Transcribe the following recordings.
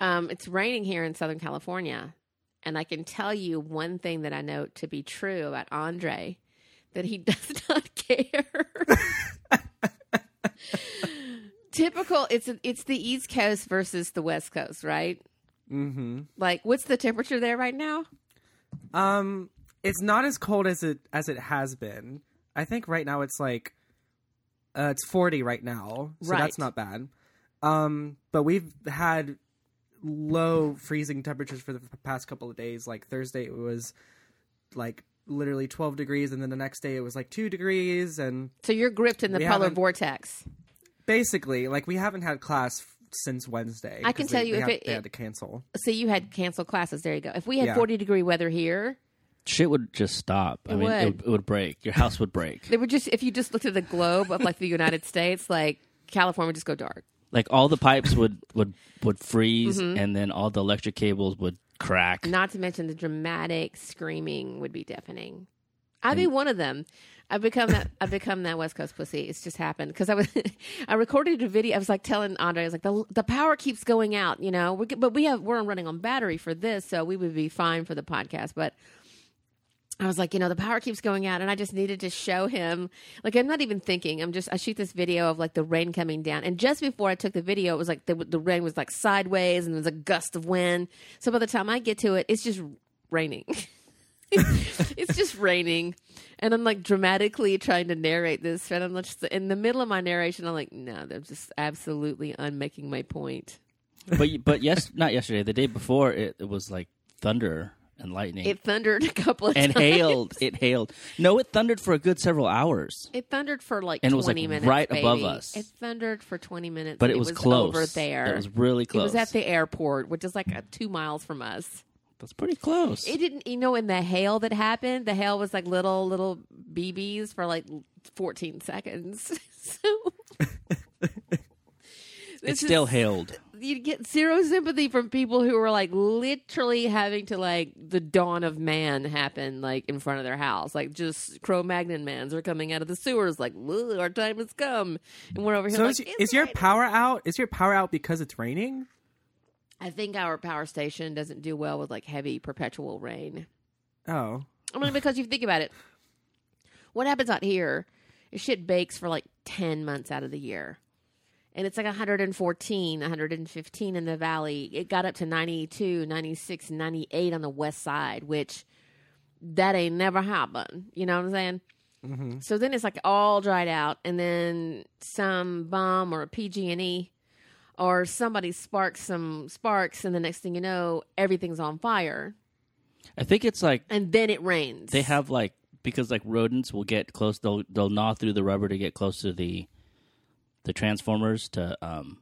Um, it's raining here in Southern California, and I can tell you one thing that I know to be true about Andre: that he does not care. Typical. It's it's the East Coast versus the West Coast, right? Mm-hmm. Like, what's the temperature there right now? Um, it's not as cold as it as it has been. I think right now it's like, uh, it's forty right now, so Right. that's not bad. Um, but we've had low freezing temperatures for the past couple of days. Like Thursday, it was like literally twelve degrees, and then the next day it was like two degrees, and So you're gripped in the polar vortex. basically, like we haven't had class f- since Wednesday. I can tell they- you they if had- it- they had to cancel. So you had canceled classes. There you go. If we had Yeah. 40 degree weather here, Shit would just stop. I It mean, would. It, would, it would break. Your house would break. they would just if you just looked at the globe of like the United States, like California would just go dark. Like all the pipes would would would freeze, Mm-hmm. and then all the electric cables would crack. Not to mention the dramatic screaming would be deafening. I'd be one of them. I've become that. I've become that West Coast pussy. It's just happened because I was. I recorded a video. I was like telling Andre, I was like, the the power keeps going out. You know, we, but we have we're running on battery for this, so we would be fine for the podcast. But I was like, you know, the power keeps going out, and I just needed to show him. Like, I'm not even thinking. I'm just. I shoot this video of like the rain coming down, and just before I took the video, it was like the the rain was like sideways, and there was a gust of wind. So by the time I get to it, it's just raining. it's just raining, and I'm like dramatically trying to narrate this, and I'm just in the middle of my narration. I'm like, no, they're just absolutely unmaking my point. but but yes, not yesterday. The day before, it, it was like thunder and lightning It thundered a couple of times and times. hailed. It hailed. No, it thundered for a good several hours. It thundered for like And it was, 20 like, minutes, right above us. It thundered for 20 minutes, But and it was, close over there. It was really close. It was at the airport, which is like uh, two miles from us. That's pretty close. It didn't, you know, in the hail that happened, the hail was like little, little BBs for like 14 seconds. so. it still is- hailed. You get zero sympathy from people who are like literally having to like the dawn of man happen like in front of their house. Like just Cro Magnon mans are coming out of the sewers like, "Ugh, our time has come. And we're over here So like, is, "It's is your raining." power out? Is your power out because it's raining? I think our power station doesn't do well with like heavy perpetual rain. Oh, I mean, because you think about it, what happens out here is shit bakes for like 10 months out of the year. And it's like 114, 115 in the valley. It got up to 92, 96, 98 on the west side, which that ain't never happened. You know what I'm saying? Mm-hmm. So then it's like all dried out, and then some bum or a PG&E or somebody sparks some sparks, and the next thing you know, everything's on fire. I think it's like And then it rains. they have like because like rodents will get close. They'll they'll gnaw through the rubber to get close to the the transformers to um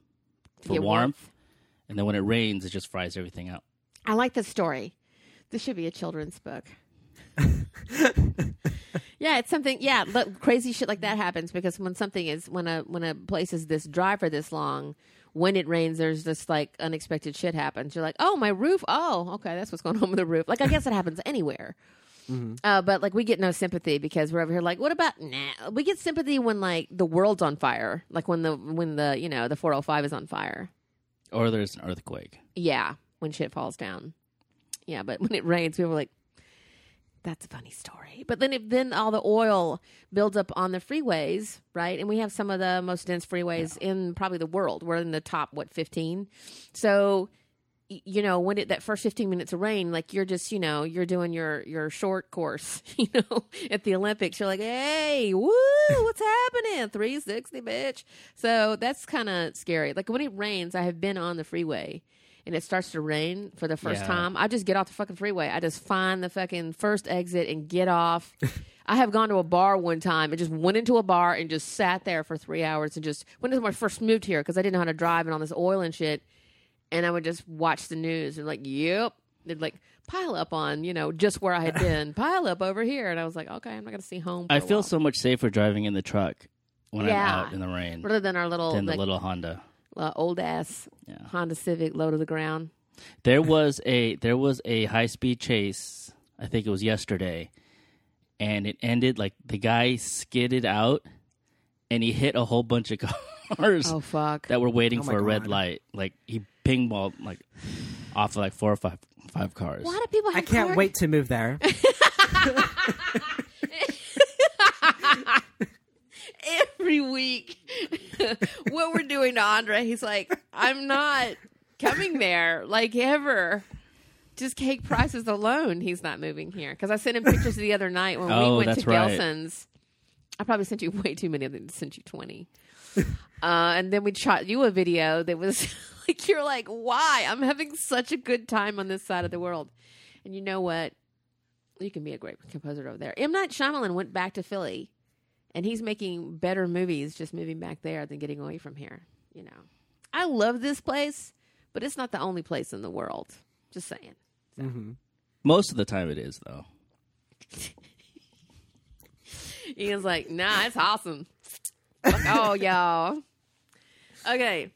for warmth. warmth. And then when it rains, it just fries everything out. I like this story. This should be a children's book. yeah, it's something. Yeah, look, crazy shit like that happens because when something is when a when a place is this dry for this long, when it rains, there's this like unexpected shit happens. You're like, oh, my roof. Oh, okay, that's what's going on with the roof. Like, I guess it happens anywhere. Uh, but like we get no sympathy because we're over here like, what about nah? We get sympathy when like the world's on fire, like when the when the you know the 405 is on fire. Or there's an earthquake. Yeah, when shit falls down. Yeah, but when it rains, people are like, "That's a funny story." But then, it, then all the oil builds up on the freeways, right? And we have some of the most dense freeways in probably the world. We're in the top what fifteen. So, y- you know, when it that first fifteen minutes of rain, like you're just, you know, you're doing your your short course, you know, at the Olympics. You're like, "Hey, woo, what's happening? Three sixty, bitch." So that's kind of scary. Like when it rains, I have been on the freeway and it starts to rain for the first Yeah. time, I just get off the fucking freeway. I just find the fucking first exit and get off. I have gone to a bar one time and just went into a bar and just sat there for three hours and just when I first moved here because I didn't know how to drive and all this oil and shit. And I would just watch the news and like, yep, they'd like pile up on you know just where I had been, pile up over here, and I was like, okay, I'm not gonna see home. for I a feel while. so much safer driving in the truck when Yeah. I'm out in the rain rather than our little than the like, little Honda. uh, old ass Yeah. Honda Civic low to the ground. There was a there was a high speed chase. I think it was yesterday, and it ended like the guy skidded out, and he hit a whole bunch of cars Oh fuck! that were waiting Oh my for a red God. light. Like he ping ball like off of like four or five five cars. Why do people? Have I can't car- wait to move there. every week what we're doing to Andre. He's like, I'm not coming there like ever. Just cake prices alone, he's not moving here. Because I sent him pictures the other night when Oh, we went that's to right. Gelson's. I probably sent you way too many. I think I sent you twenty. uh, and then we shot you a video that was like, you're like, why? I'm having such a good time on this side of the world. And you know what? You can be a great composer over there. M. Night Shyamalan went back to Philly and he's making better movies just moving back there than getting away from here. You know, I love this place, but it's not the only place in the world. Just saying. Mm-hmm. Most of the time, it is though. Ian's like, nah, it's awesome. Fuck all y'all. Okay.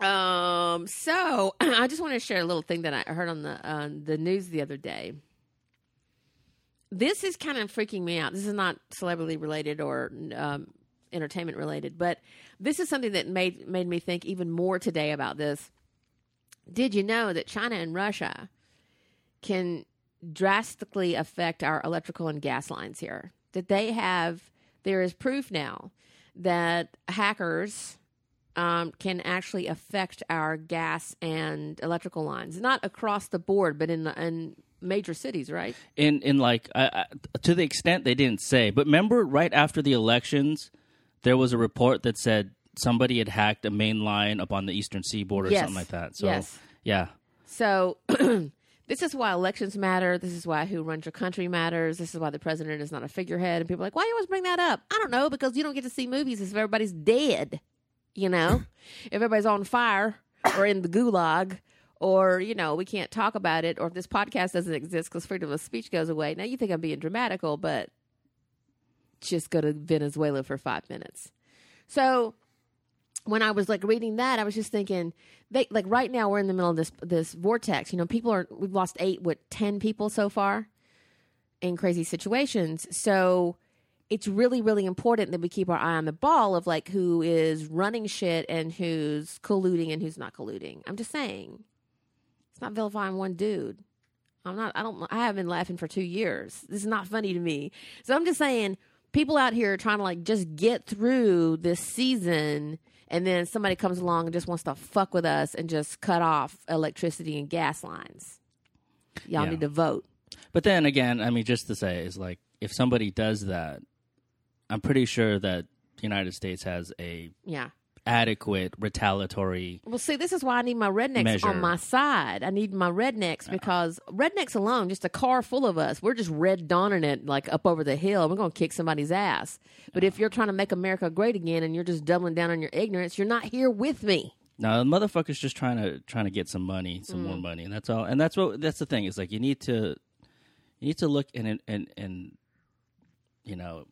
Um. So I just want to share a little thing that I heard on the on the news the other day. This is kind of freaking me out. This is not celebrity related or um, entertainment related, but this is something that made made me think even more today about this. Did you know that China and Russia can drastically affect our electrical and gas lines here? That they have, there is proof now that hackers um, can actually affect our gas and electrical lines, not across the board, but in the, in major cities, right? in in like I, to the extent they didn't say but remember right after the elections there was a report that said somebody had hacked a main line up on the eastern seaboard or Yes. something like that so Yes. yeah So this is why elections matter. This is why who runs your country matters. This is why the president is not a figurehead. And people are like, why you always bring that up? I don't know, because you don't get to see movies if everybody's dead. You know, if everybody's on fire or in the gulag, or you know, we can't talk about it, or this podcast doesn't exist because freedom of speech goes away. Now you think I'm being dramatical, but just go to Venezuela for five minutes. So when I was like reading that, I was just thinking, they like right now we're in the middle of this this vortex. You know, people are we've lost eight, what ten people so far in crazy situations. So it's really really important that we keep our eye on the ball of like who is running shit and who's colluding and who's not colluding. I'm just saying, it's not vilifying one dude. I'm not. I don't. I haven't been laughing for two years. This is not funny to me. So I'm just saying, people out here are trying to like just get through this season, and then somebody comes along and just wants to fuck with us and just cut off electricity and gas lines. Y'all Yeah. need to vote. but then again i mean just to say is like if somebody does that i'm pretty sure that the united states has a Yeah. adequate retaliatory Well, see, this is why I need my rednecks Measure. on my side. I need my rednecks because rednecks alone, just a car full of us, we're just red donning it like up over the hill. We're going to kick somebody's ass. But if you're trying to make America great again and you're just doubling down on your ignorance, you're not here with me. No, the motherfucker's just trying to trying to get some money, some Mm. more money, and that's all. And that's what that's the thing is like you need to you need to look and and and you know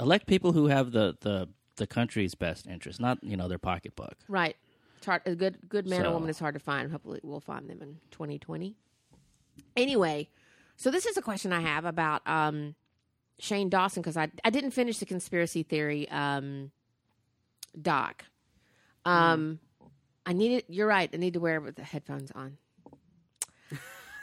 elect people who have the the the country's best interest, not you know their pocketbook. Right. It's hard, a good good man or woman is hard to find. Hopefully, we'll find them in 2020. Anyway, so this is a question I have about um, Shane Dawson because I I didn't finish the conspiracy theory um, doc. Um, I need it. You're right. I need to wear with the headphones on.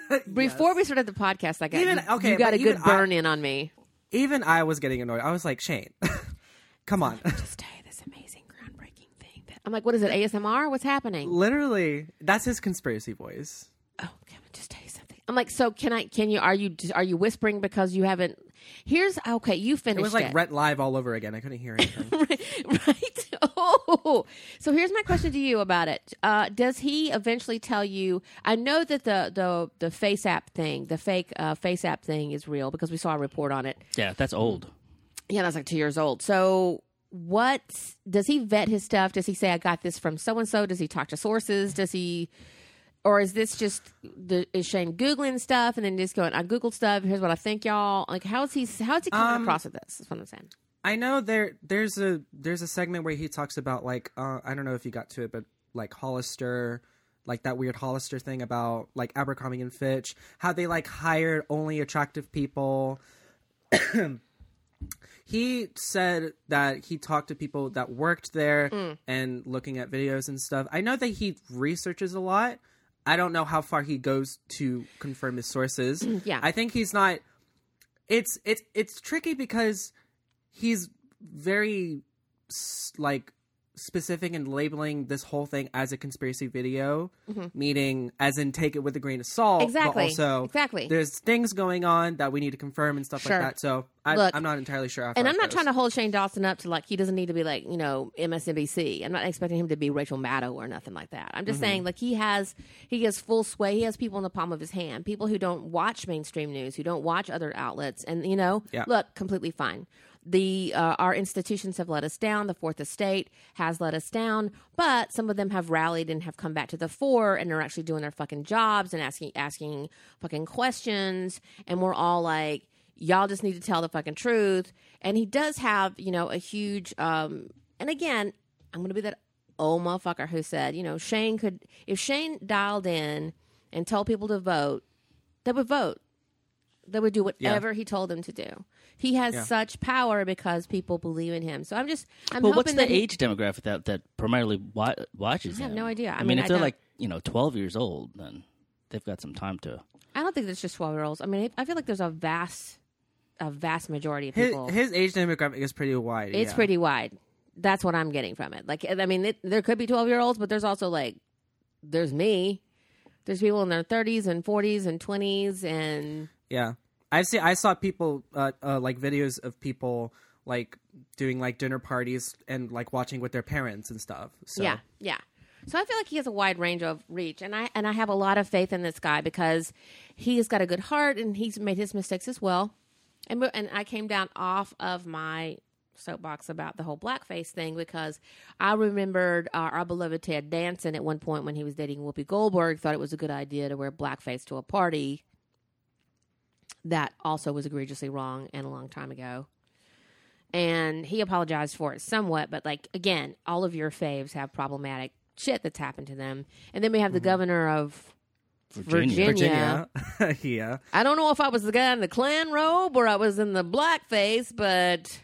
Before we started the podcast, I got Even- you, okay, you got a good even I- burn in on me. Even I was getting annoyed. I was like, Shane, come on. Just tell you this amazing, groundbreaking thing. That, I'm like, what is it? ASMR? What's happening? Literally, that's his conspiracy voice. oh, can I just tell you something? I'm like, so can I? Can you? Are you? Are you whispering because you haven't? Here's okay. You finished. It was like Rent Live all over again. I couldn't hear anything. right, right. Oh, so here's my question to you about it. Uh, does he eventually tell you? I know that the the the face app thing, the fake uh, face app thing, is real because we saw a report on it. Yeah, that's old. Yeah, that's like two years old. So. What does he vet his stuff? Does he say I got this from so and so? Does he talk to sources? Does he or is this just the is Shane googling stuff and then just going I googled stuff? Here's what I think, y'all. Like, how is he? How is he coming Um, across with this? That's what I'm saying. I know there there's a there's a segment where he talks about like uh, I don't know if you got to it, but like Hollister, like that weird Hollister thing about like Abercrombie and Fitch, how they like hired only attractive people. he said that he talked to people that worked there Mm. and looking at videos and stuff. I know that he researches a lot. I don't know how far he goes to confirm his sources. Yeah. I think he's not. It's it's it's tricky because he's very like specific in labeling this whole thing as a conspiracy video, meaning as in take it with a grain of salt. Mm-hmm. Exactly. Also, Exactly. There's things going on that we need to confirm and stuff Sure. like that. So I, Look, I'm not entirely sure. And I'm not trying to hold Shane Dawson up to like he doesn't need to be like you know MSNBC. I'm not expecting him to be Rachel Maddow or nothing like that. I'm just Mm-hmm. saying like he has he has full sway. He has people in the palm of his hand. People who don't watch mainstream news, who don't watch other outlets, and you know, Yeah. look, completely fine. The uh, our institutions have let us down. The Fourth Estate has let us down, but some of them have rallied and have come back to the fore and are actually doing their fucking jobs and asking asking fucking questions. And we're all like, y'all just need to tell the fucking truth. And he does have, you know, a huge. um And again, I'm to be that old motherfucker who said, you know, Shane could if Shane dialed in and told people to vote, they would vote. They would do whatever he told them to do. He has Yeah. such power because people believe in him. So I'm just, I'm Well, hoping what's the he- age demographic that that primarily wa- watches? I have him? no idea. I I, mean, mean, I if they're don't- like you know twelve years old, then they've got some time to. I don't think it's just 12 year olds. I mean, I feel like there's a vast, a vast majority of his, people. his age demographic is pretty wide. it's yeah. pretty wide. That's what I'm getting from it. Like, I mean, it, there could be 12 year olds, but there's also like, there's me. There's people in their 30s and 40s and 20s and Yeah, I see. I saw people uh, uh, like videos of people like doing like dinner parties and like watching with their parents and stuff. So, Yeah, yeah. So I feel like he has a wide range of reach, and I and I have a lot of faith in this guy because he's got a good heart and he's made his mistakes as well. And and I came down off of my soapbox about the whole blackface thing because I remembered uh, our beloved Ted Danson at one point when he was dating Whoopi Goldberg thought it was a good idea to wear blackface to a party. That also was egregiously wrong and a long time ago and he apologized for it somewhat but like again all of your faves have problematic shit that's happened to them and then we have the mm-hmm. governor of Virginia. Virginia. Virginia. yeah. i don't know if i was the guy in the Klan robe or i was in the blackface but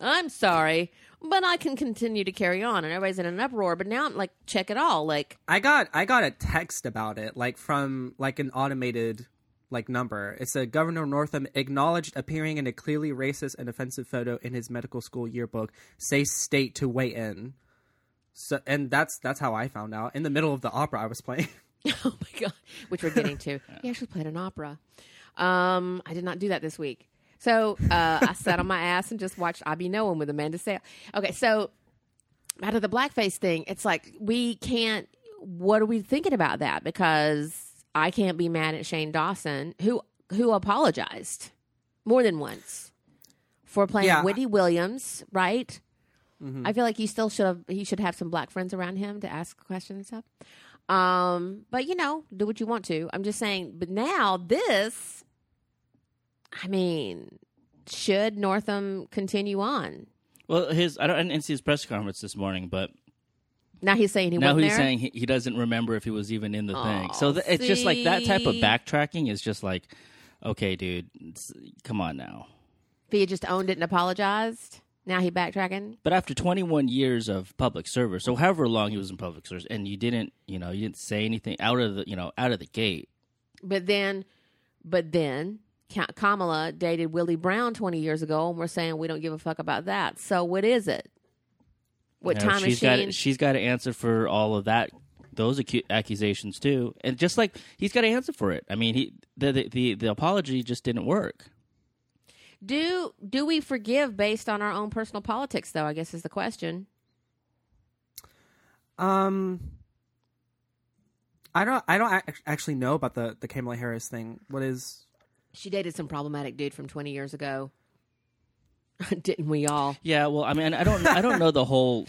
i'm sorry but i can continue to carry on and everybody's in an uproar but now i'm like check it all like I got I got a text about it, like from like an automated like number. It said Governor Northam acknowledged appearing in a clearly racist and offensive photo in his medical school yearbook. Say state to weigh in. So and that's that's how I found out in the middle of the opera I was playing. oh my god which we're getting to he actually played an opera um i did not do that this week so uh i sat on my ass and just watched i be knowing with amanda seales okay so out of the blackface thing it's like we can't what are we thinking about that because i can't be mad at shane dawson who who apologized more than once for playing Yeah. Whitney Williams, right? I feel like he still should have he should have some black friends around him to ask questions and stuff. Um, but you know, do what you want to. I'm just saying. But now this, I mean, should Northam continue on? Well, his I don't I didn't see his press conference this morning, but Now he's saying he now he's there. saying he, he doesn't remember if he was even in the thing. So th- it's just like that type of backtracking is just like, okay, dude, come on now. if he had just owned it and apologized, now he backtracking. But after 21 years of public service, so however long he was in public service, and you didn't, you know, you didn't say anything out of the, you know, out of the gate. But then, but then Kamala dated Willie Brown 20 years ago, and we're saying we don't give a fuck about that. So what is it? What You know, time she's machine? got she's got to answer for all of that those acu- accusations too and just like he's got to answer for it i mean he the, the the the apology just didn't work do do we forgive based on our own personal politics? Though I guess is the question. Um, I don't. I don't actually know about the the Kamala Harris thing. What is? She dated some problematic dude from 20 years ago. Didn't we all? yeah well i mean i don't i don't know the whole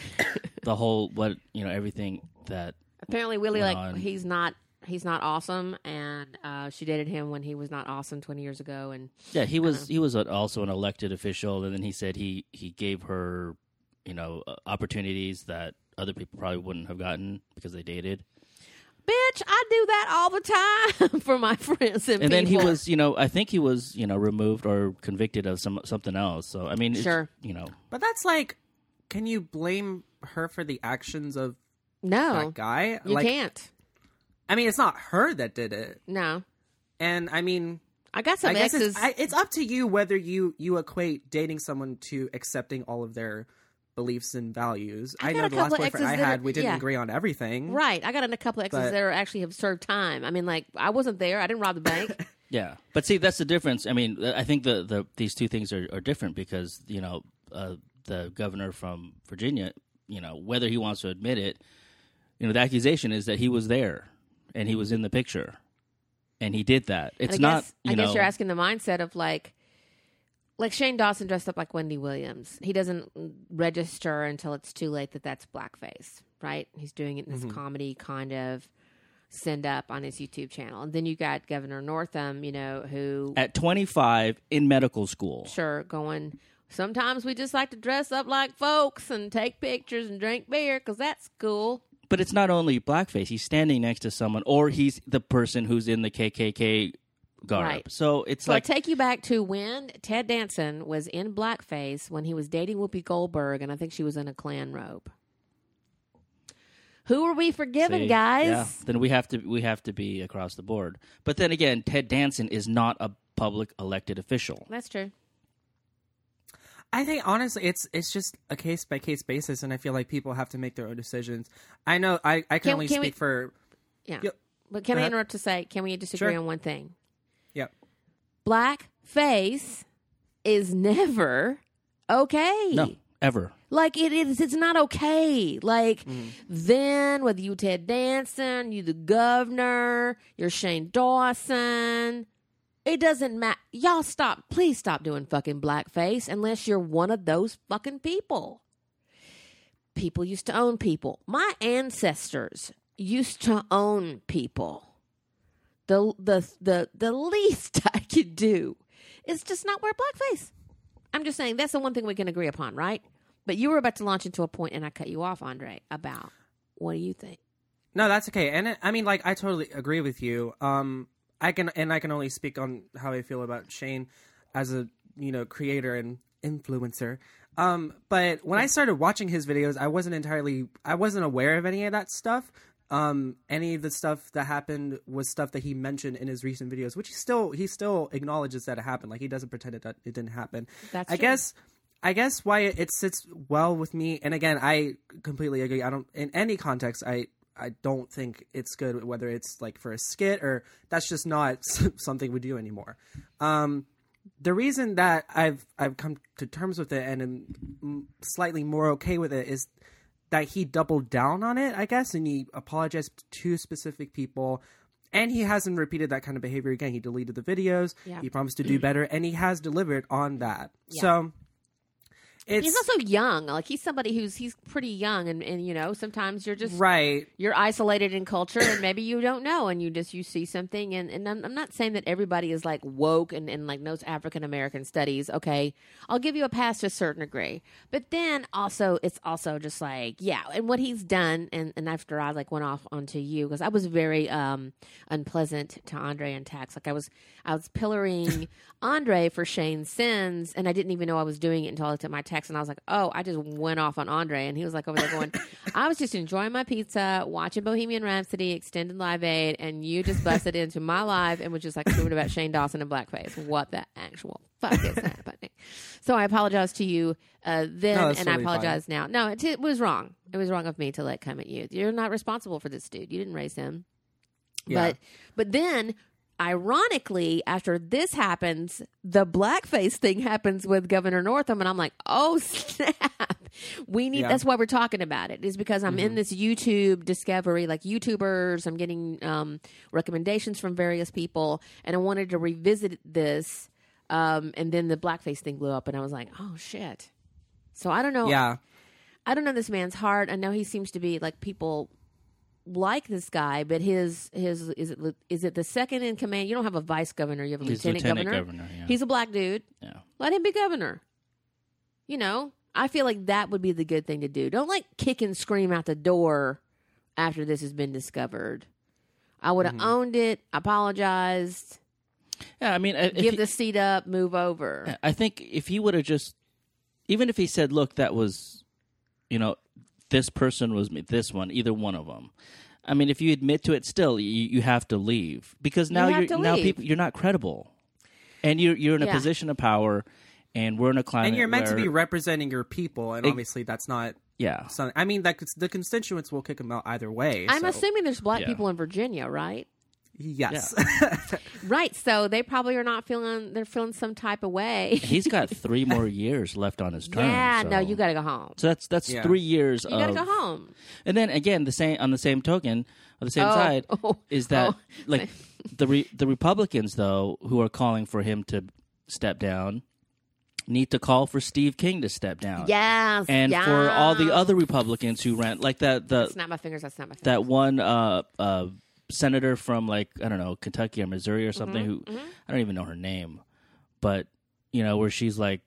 the whole what you know everything that Apparently, Willie Went like on. he's not he's not awesome, and uh, she dated him when he was not awesome 20 years ago. And yeah he was he was also an elected official and then he said he he gave her you know uh, opportunities that other people probably wouldn't have gotten because they dated Bitch, I do that all the time for my friends and, And then he was, you know, I think he was, you know, removed or convicted of some something else. So I mean, it's, Sure. you know, But that's like, can you blame her for the actions of no, that guy? you like, can't. I mean, it's not her that did it, No, and I mean, I got some I guess exes. it's, I, it's up to you whether you you equate dating someone to accepting all of their beliefs and values. I I, got know a the last couple of boyfriend I had, are- we didn't yeah. agree on everything. right, I got in a couple of exes But- that are actually have served time. I mean, like I wasn't there. I didn't rob the bank. yeah. But see, that's the difference. I mean, I think the, the these two things are, are different because you know uh, the governor from Virginia, you know, whether he wants to admit it, you know, the accusation is that he was there and he was in the picture, and he did that. It's And I not, guess, you I know, guess you're asking the mindset of like, like Shane Dawson dressed up like Wendy Williams. He doesn't register until it's too late that that's blackface, right? He's doing it in Mm-hmm. comedy kind of send up on his YouTube channel. And then you got Governor Northam, you know, who at 25 in medical school. sure going. Sometimes we just like to dress up like folks and take pictures and drink beer because that's cool. But it's not only blackface. He's standing next to someone, or he's the person who's in the KKK garb. Right. So it's So like I take you back to when Ted Danson was in blackface when he was dating Whoopi Goldberg, and I think she was in a Klan robe. Who are we forgiving, See? guys? Yeah. Then we have to we have to be across the board. But then again, Ted Danson is not a public elected official. That's true. I think honestly, it's it's just a case by case basis, and I feel like people have to make their own decisions. I know I, I can, Can- only can we- speak for Yeah. Yep. But can Go I interrupt to say, can we disagree Sure. on one thing? Yeah. Blackface is never okay. No, ever. Like it is, it's not okay. Like Mm-hmm. then, whether you Ted Danson, you the governor, you're Shane Dawson, it doesn't matter. Y'all stop, please stop doing fucking blackface unless you're one of those fucking people. People used to own people. My ancestors used to own people. The the the the least I could do is just not wear blackface. I'm just saying that's the one thing we can agree upon, right? But you were about to launch into a point, and I cut you off, Andre. About what do you think? No, that's okay. And it, I mean, like, I totally agree with you. Um, I can, and I can only speak on how I feel about Shane as a, you know, creator and influencer. Um, but when I started watching his videos, I wasn't entirely, I wasn't aware of any of that stuff. Um, any of the stuff that happened was stuff that he mentioned in his recent videos, which he still, he still acknowledges that it happened. Like he doesn't pretend it, it didn't happen. That's I true. guess I guess why it, it sits well with me, and again, I completely agree. I don't in any context. I I don't think it's good whether it's like for a skit or that's just not something we do anymore. Um, the reason that I've I've come to terms with it and am slightly more okay with it is that he doubled down on it, I guess, and he apologized to specific people. And he hasn't repeated that kind of behavior again. He deleted the videos. Yeah. He promised to do better, and he has delivered on that. So it's He's also young. Like he's somebody who's he's pretty young, and and you know sometimes you're just right. you're isolated in culture and maybe you don't know and you just you see something and, and I'm, I'm not saying that everybody is like woke and, and like knows african american studies okay i'll give you a pass to a certain degree but then also it's also just like yeah and what he's done and, and after i like went off onto you because i was very um unpleasant to andre and tax like i was i was pillaring andre for shane's sins and i didn't even know i was doing it until i looked at my text and i was like oh i just went off on andre and he was like over there going I was just enjoying my pizza, watching Bohemian Rhapsody, extended live aid, and you just busted into my live and was just like screaming about Shane Dawson and blackface. What the actual fuck is happening? So I apologize to you uh, then, No, and I totally fine. apologize now. No, it, it was wrong. It was wrong of me to let come at you. You're not responsible for this dude. You didn't raise him. Yeah. But but then ironically after this happens the blackface thing happens with governor northam and i'm like oh snap we need Yeah. that's why we're talking about it is because i'm in this youtube discovery like youtubers i'm getting um, recommendations from various people and i wanted to revisit this um, and then the blackface thing blew up and i was like oh shit so i don't know Yeah. I don't know this man's heart. I know he seems to be like people like this guy, but his his is it is it the second in command? You don't have a vice governor. You have a He's lieutenant, lieutenant governor. governor, yeah. He's a black dude. Yeah. Let him be governor. You know, I feel like that would be the good thing to do. Don't like kick and scream out the door after this has been discovered. I would Mm-hmm. have owned it, apologized, Yeah, I mean, give he- the seat up, move over. I think if he would have just, even if he said, "Look, that was, you know, this person was me, this one, either one of them." I mean, if you admit to it, still you, you have to leave because now have are now leave. people you're not credible, and you're you're in a Yeah. position of power, and we're in a climate and you're meant to be representing your people, and Ex- obviously that's not yeah. something. I mean, that the constituents will kick them out either way. I'm so- assuming there's black Yeah. people in Virginia, right? Yes. Right. So they probably are not feeling. They're feeling some type of way. He's got three more years left on his term. yeah. No, you got to go home. So that's that's Yeah. three years. You got to go home. And then again, the same on the same token, on the same Oh, side, oh, is that oh. like the re- the Republicans though, who are calling for him to step down, need to call for Steve King to step down. Yes. and for all the other Republicans who ran like that the Snap my fingers. I snap my fingers. that one uh uh senator from like I don't know Kentucky or Missouri or something Mm-hmm, who I don't even know her name, but you know where she's like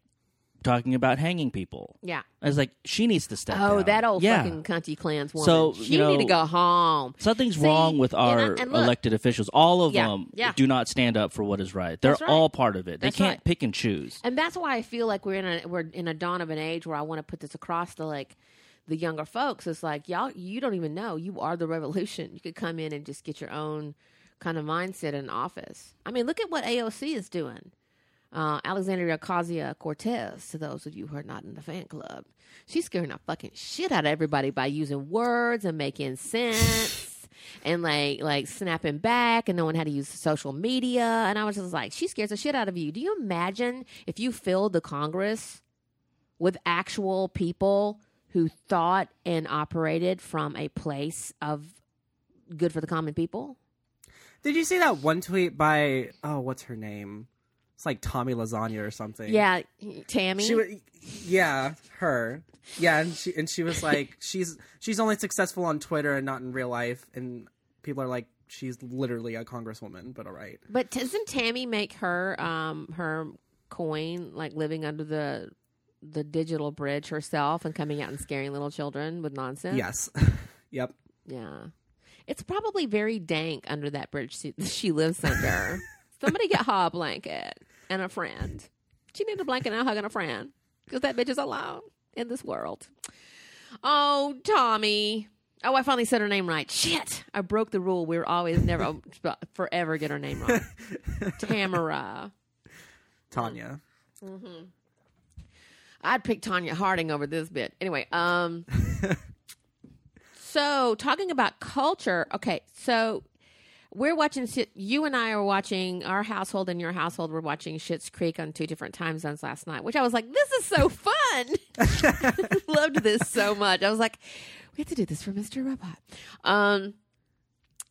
talking about hanging people. yeah. I was like, she needs to step Oh, down. that old yeah. fucking cunty Klans woman. So, she you need to go home. Something's See, wrong with and I- our and look- elected officials. All of Yeah, them yeah. do not stand up for what is right. They're right. all part of it. They That's can't right. pick and choose. And that's why I feel like we're in a we're in a dawn of an age where I want to put this across to like the younger folks. It's like y'all, you don't even know you are the revolution. You could come in and just get your own kind of mindset in office. I mean, look at what AOC is doing. Uh, Alexandria Ocasio Cortez, to those of you who are not in the fan club, she's scaring the fucking shit out of everybody by using words and making sense and like like snapping back and knowing how to use social media. And I was just like, she scares the shit out of you. Do you imagine if you filled the Congress with actual people who thought and operated from a place of good for the common people? Did you see that one tweet by oh, what's her name? It's like Tommy Lasagna or something. Yeah, Tammy. She was, yeah, her. Yeah, and she and she was like, she's she's only successful on Twitter and not in real life, and people are like, she's literally a congresswoman. But all right, But doesn't Tammy make her um her coin like living under the the digital bridge herself and coming out and scaring little children with nonsense? yes, yep. Yeah. It's probably very dank under that bridge she, she lives under. Somebody get her a blanket and a friend. She need a blanket and a hug and a friend because that bitch is alone in this world. Oh, Tommy. Oh, I finally said her name right. Shit. I broke the rule. We are always never, forever get her name wrong. Tamara. Tanya. Mm-hmm. I'd pick Tonya Harding over this bit. Anyway, um so talking about culture, okay, so we're watching you and I are watching our household and your household were watching Schitt's Creek on two different time zones last night, which I was like, this is so fun. Loved this so much. I was like, we have to do this for Mr. Robot. Um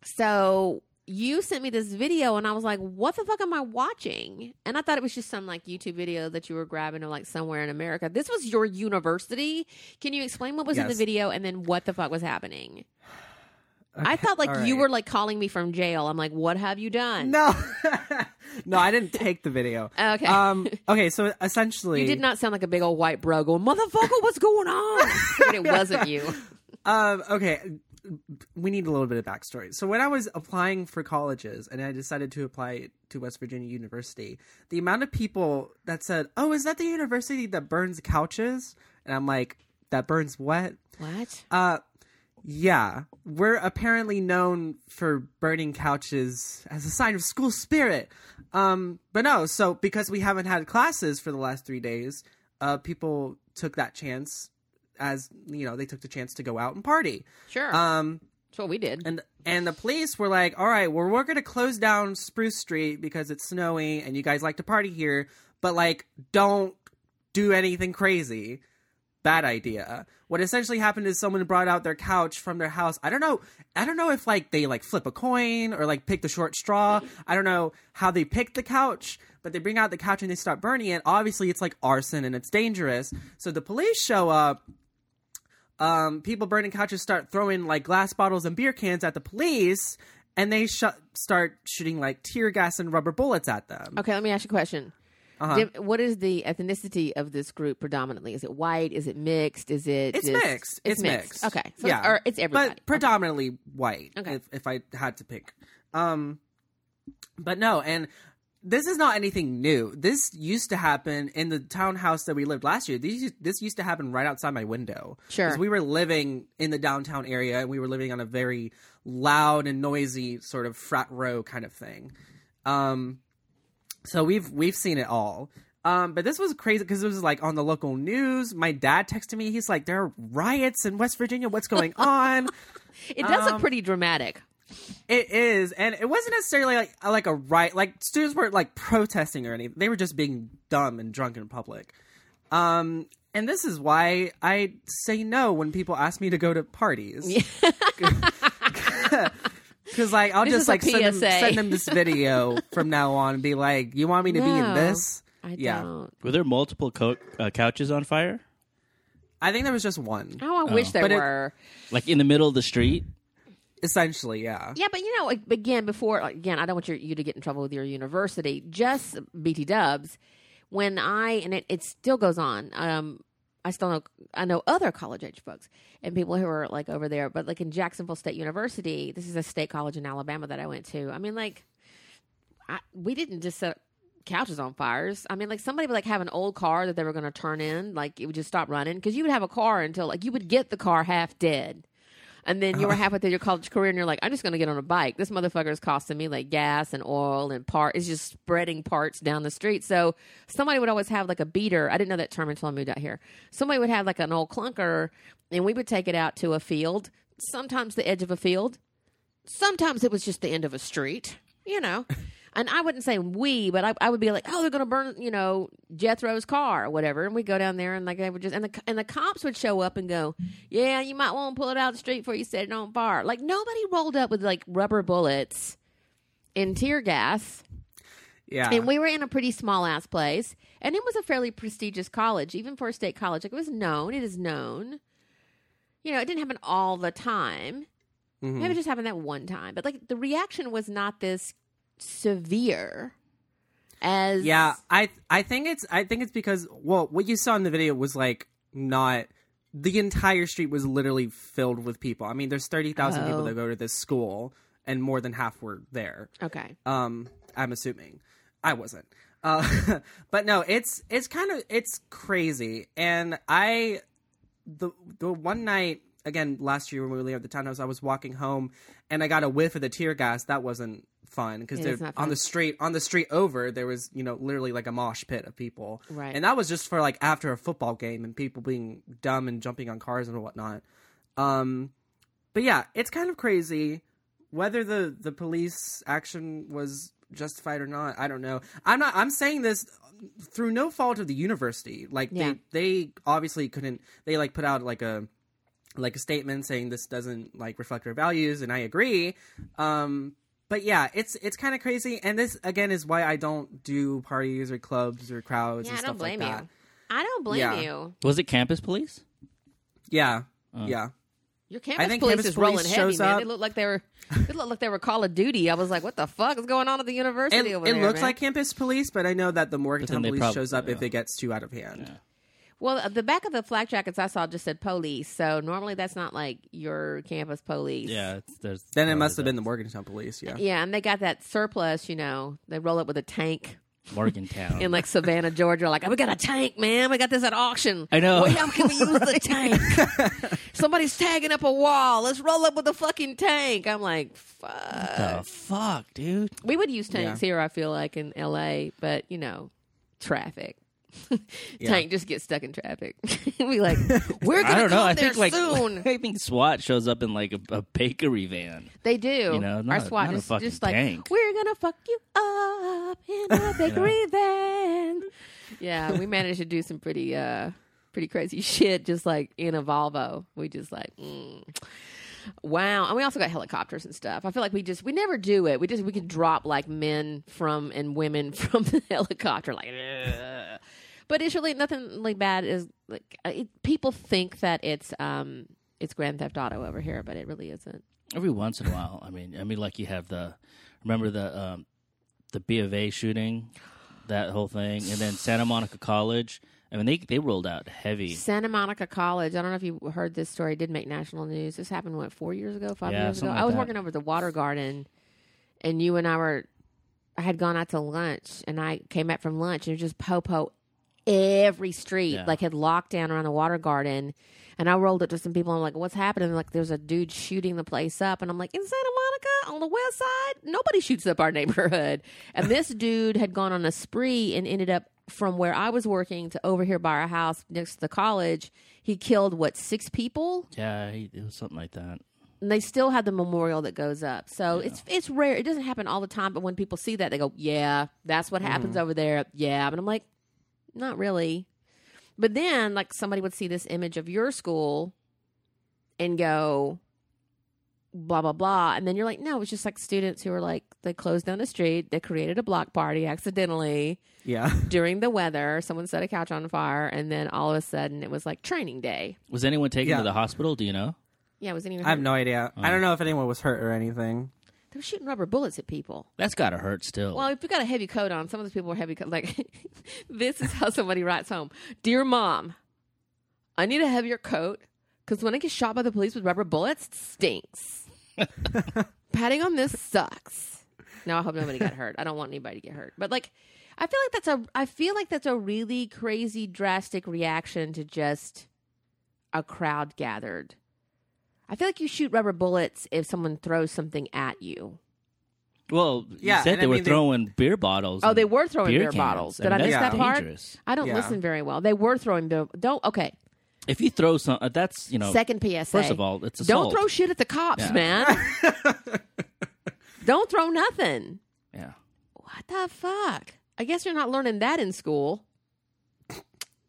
so you sent me this video and I was like, what the fuck am I watching? And I thought it was just some like YouTube video that you were grabbing of like somewhere in America. This was your university. Can you explain what was in the video and then what the fuck was happening? I thought like all you were like calling me from jail. I'm like, what have you done? No, no, I didn't take the video. Okay. Um. Okay. So essentially, You did not sound like a big old white bro going, motherfucker, what's going on? but it wasn't you. Um, okay, we need a little bit of backstory. So when I was applying for colleges and I decided to apply to West Virginia University, the amount of people that said, "Oh, is that the university that burns couches?" and I'm like, "That burns what?" What? Uh, yeah, we're apparently known for burning couches as a sign of school spirit. Um, but no, so because we haven't had classes for the last three days, uh, people took that chance as you know they took the chance to go out and party. Sure. Um, That's what we did. and and the police were like, "All right, well, we're going to close down Spruce Street because it's snowy and you guys like to party here, but like, don't do anything crazy." Bad idea. What essentially happened is someone brought out their couch from their house. I don't know. I don't know if like they like flip a coin or like pick the short straw. I don't know how they picked the couch, but they bring out the couch and they start burning it. Obviously, it's like arson and it's dangerous. So the police show up um, people burning couches start throwing like glass bottles and beer cans at the police, and they sh- start shooting like tear gas and rubber bullets at them. Okay, let me ask you a question. Uh-huh. What is the ethnicity of this group predominantly? Is it white? Is it mixed? Is it? It's just- mixed. It's, It's mixed. mixed. Okay, so yeah, it's, or it's everybody. but predominantly white. Okay. If, if I had to pick Um, but no, and this is not anything new. This used to happen in the townhouse that we lived last year. These this used to happen right outside my window. Sure. we were living in the downtown area, and we were living on a very loud and noisy sort of frat row kind of thing. Um, so we've we've seen it all. Um, but this was crazy because it was like on the local news. My dad texted me. He's like, "There are riots in West Virginia. What's going on?" It does Um, look pretty dramatic. It is, and it wasn't necessarily like like a riot. Like students weren't like protesting or anything. They were just being dumb and drunk in public. Um, and this is why I say no when people ask me to go to parties. Because like I'll This just like send them, send them this video from now on and be like, "You want me to be in this?" I yeah. don't. Were there multiple co- uh, couches on fire? I think there was just one. Oh, I wish there But it- were. Like in the middle of the street? Essentially, yeah. Yeah, but you know, again, before again, I don't want your, you to get in trouble with your university. Just BT Dubs. When I and it, it still goes on. Um, I still know I know other college age folks and people who are like over there, but like in Jacksonville State University, this is a state college in Alabama that I went to. I mean, like, I, we didn't just set couches on fires. I mean, like somebody would like have an old car that they were going to turn in, like it would just stop running because you would have a car until like you would get the car half dead. And then you were uh-huh. halfway through your college career, and you're like, "I'm just going to get on a bike." This motherfucker is costing me like gas and oil and part. It's just spreading parts down the street. So somebody would always have like a beater. I didn't know that term until I moved out here. Somebody would have like an old clunker, and we would take it out to a field. Sometimes the edge of a field. Sometimes it was just the end of a street. You know. And I wouldn't say we, but I, I would be like, oh, they're going to burn, you know, Jethro's car or whatever. And we go down there and like they would just, and the, and the cops would show up and go, yeah, you might want to pull it out of the street before you set it on fire. Like nobody rolled up with like rubber bullets and tear gas. Yeah. And we were in a pretty small ass place. And it was a fairly prestigious college, even for a state college. Like it was known. It is known. You know, it didn't happen all the time. Mhm. Maybe it just happened that one time. But like the reaction was not this severe as Yeah, I I think it's I think it's because well, what you saw in the video was like not the entire street was literally filled with people. I mean, there's thirty thousand Oh. people that go to this school, and more than half were there. Okay. Um, I'm assuming I wasn't. Uh, but no, it's it's kind of it's crazy, and I the the one night again last year when we were at the townhouse, I was walking home and I got a whiff of the tear gas. That wasn't fun because not on the street on the street over there was you know literally like a mosh pit of people, Right. And that was just for like after a football game and people being dumb and jumping on cars and whatnot. Um, but yeah, it's kind of crazy whether the the police action was justified or not. I don't know. I'm not. I'm saying this through no fault of the university. Like Yeah. they they obviously couldn't. They like put out like a like a statement saying this doesn't like reflect our values, and I agree. Um, but yeah, it's it's kind of crazy, and this again is why I don't do parties or clubs or crowds Yeah, and I don't blame like you. I don't blame Yeah. you. Was it campus police? Yeah, Oh. yeah. Your campus think police campus is rolling police heavy, man. up- They look like they were. They look like they were Call of Duty. I was like, "What the fuck is going on at the university It, over it there?" looks man? like campus police, but I know that the Morgantown police prob- shows up if it gets too out of hand. Yeah. Well, the back of the flak jackets I saw just said police, so normally that's not like your campus police. Yeah, it's, there's. Then it must have been the Morgantown police. Yeah. Yeah, and they got that surplus. You know, they roll up with a tank Morgantown. in like Savannah, Georgia. Like, we got a tank, man. We got this at auction. I know. Well, how can we use the tank? Somebody's tagging up a wall. Let's roll up with a fucking tank. I'm like, fuck. the fuck, dude. We would use tanks here, I feel like, in LA, but you know, traffic. Yeah. Tank just gets stuck in traffic. we like, we're gonna I don't know. come I there think like soon. I think SWAT shows up in like a, a bakery van. They do. You know, not Our SWAT a just, like tank. we're gonna fuck you up in a bakery van. Yeah, we managed to do some pretty uh pretty crazy shit just like in a Volvo. We just like mm. Wow. And we also got helicopters and stuff. I feel like we just we never do it. We just we could drop like men from and women from the helicopter like "Ugh." But it's really nothing like bad is like uh, it, people think that it's um it's Grand Theft Auto over here, but it really isn't. Every once in a while, I mean, I mean, like you have the remember the um, the B of A shooting, that whole thing, and then Santa Monica College. I mean, they they rolled out heavy. Santa Monica College. I don't know if you heard this story. It did make national news. This happened what four years ago, five Yeah, years ago. something I was that. working over at the Water Garden, and you and I were, I had gone out to lunch, and I came back from lunch, and it was just popo every street, Yeah. like had locked down around the water garden. And I rolled up to some people. I'm like, "What's happening?" Like, there's a dude shooting the place up, and I'm like, "In Santa Monica on the west side, nobody shoots up our neighborhood." And this dude had gone on a spree and ended up from where I was working to over here by our house next to the college. He killed what six people, Yeah, he, it was something like that. and they still have the memorial that goes up. So it's it's rare. It doesn't happen all the time, but when people see that, they go, "Yeah, that's what happens mm-hmm. over there." Yeah, but I'm like, not really. But then, like, somebody would see this image of your school and go, blah blah blah, and then you're like, no, it's just like students who are like they closed down the street, they created a block party accidentally Yeah. during the weather. Someone set a couch on fire, and then all of a sudden it was like training day. Was anyone taken Yeah. to the hospital? Do you know? Yeah, it wasn't even. I have no idea. Oh. I don't know if anyone was hurt or anything. They were shooting rubber bullets at people. That's got to hurt still. Well, if you got a heavy coat on, some of those people were heavy coat. Like, this is how somebody writes home Dear mom, I need a heavier coat because when I get shot by the police with rubber bullets, it stinks. Patting on this sucks. No, I hope nobody got hurt. I don't want anybody to get hurt. But, like, I feel like that's a I feel like that's a really crazy drastic reaction to just a crowd gathered. I feel like you shoot rubber bullets if someone throws something at you. well, you Yeah, said they I were mean, they- throwing beer bottles. Oh, they were throwing beer cans. bottles. Did mean, I miss that's that part? dangerous. I don't Yeah. listen very well. They were throwing beer. Don't okay. If you throw some, uh, that's you know. Second PSA. First of all, it's a don't throw shit at the cops, Yeah. man. don't throw nothing. Yeah. What the fuck? I guess you're not learning that in school.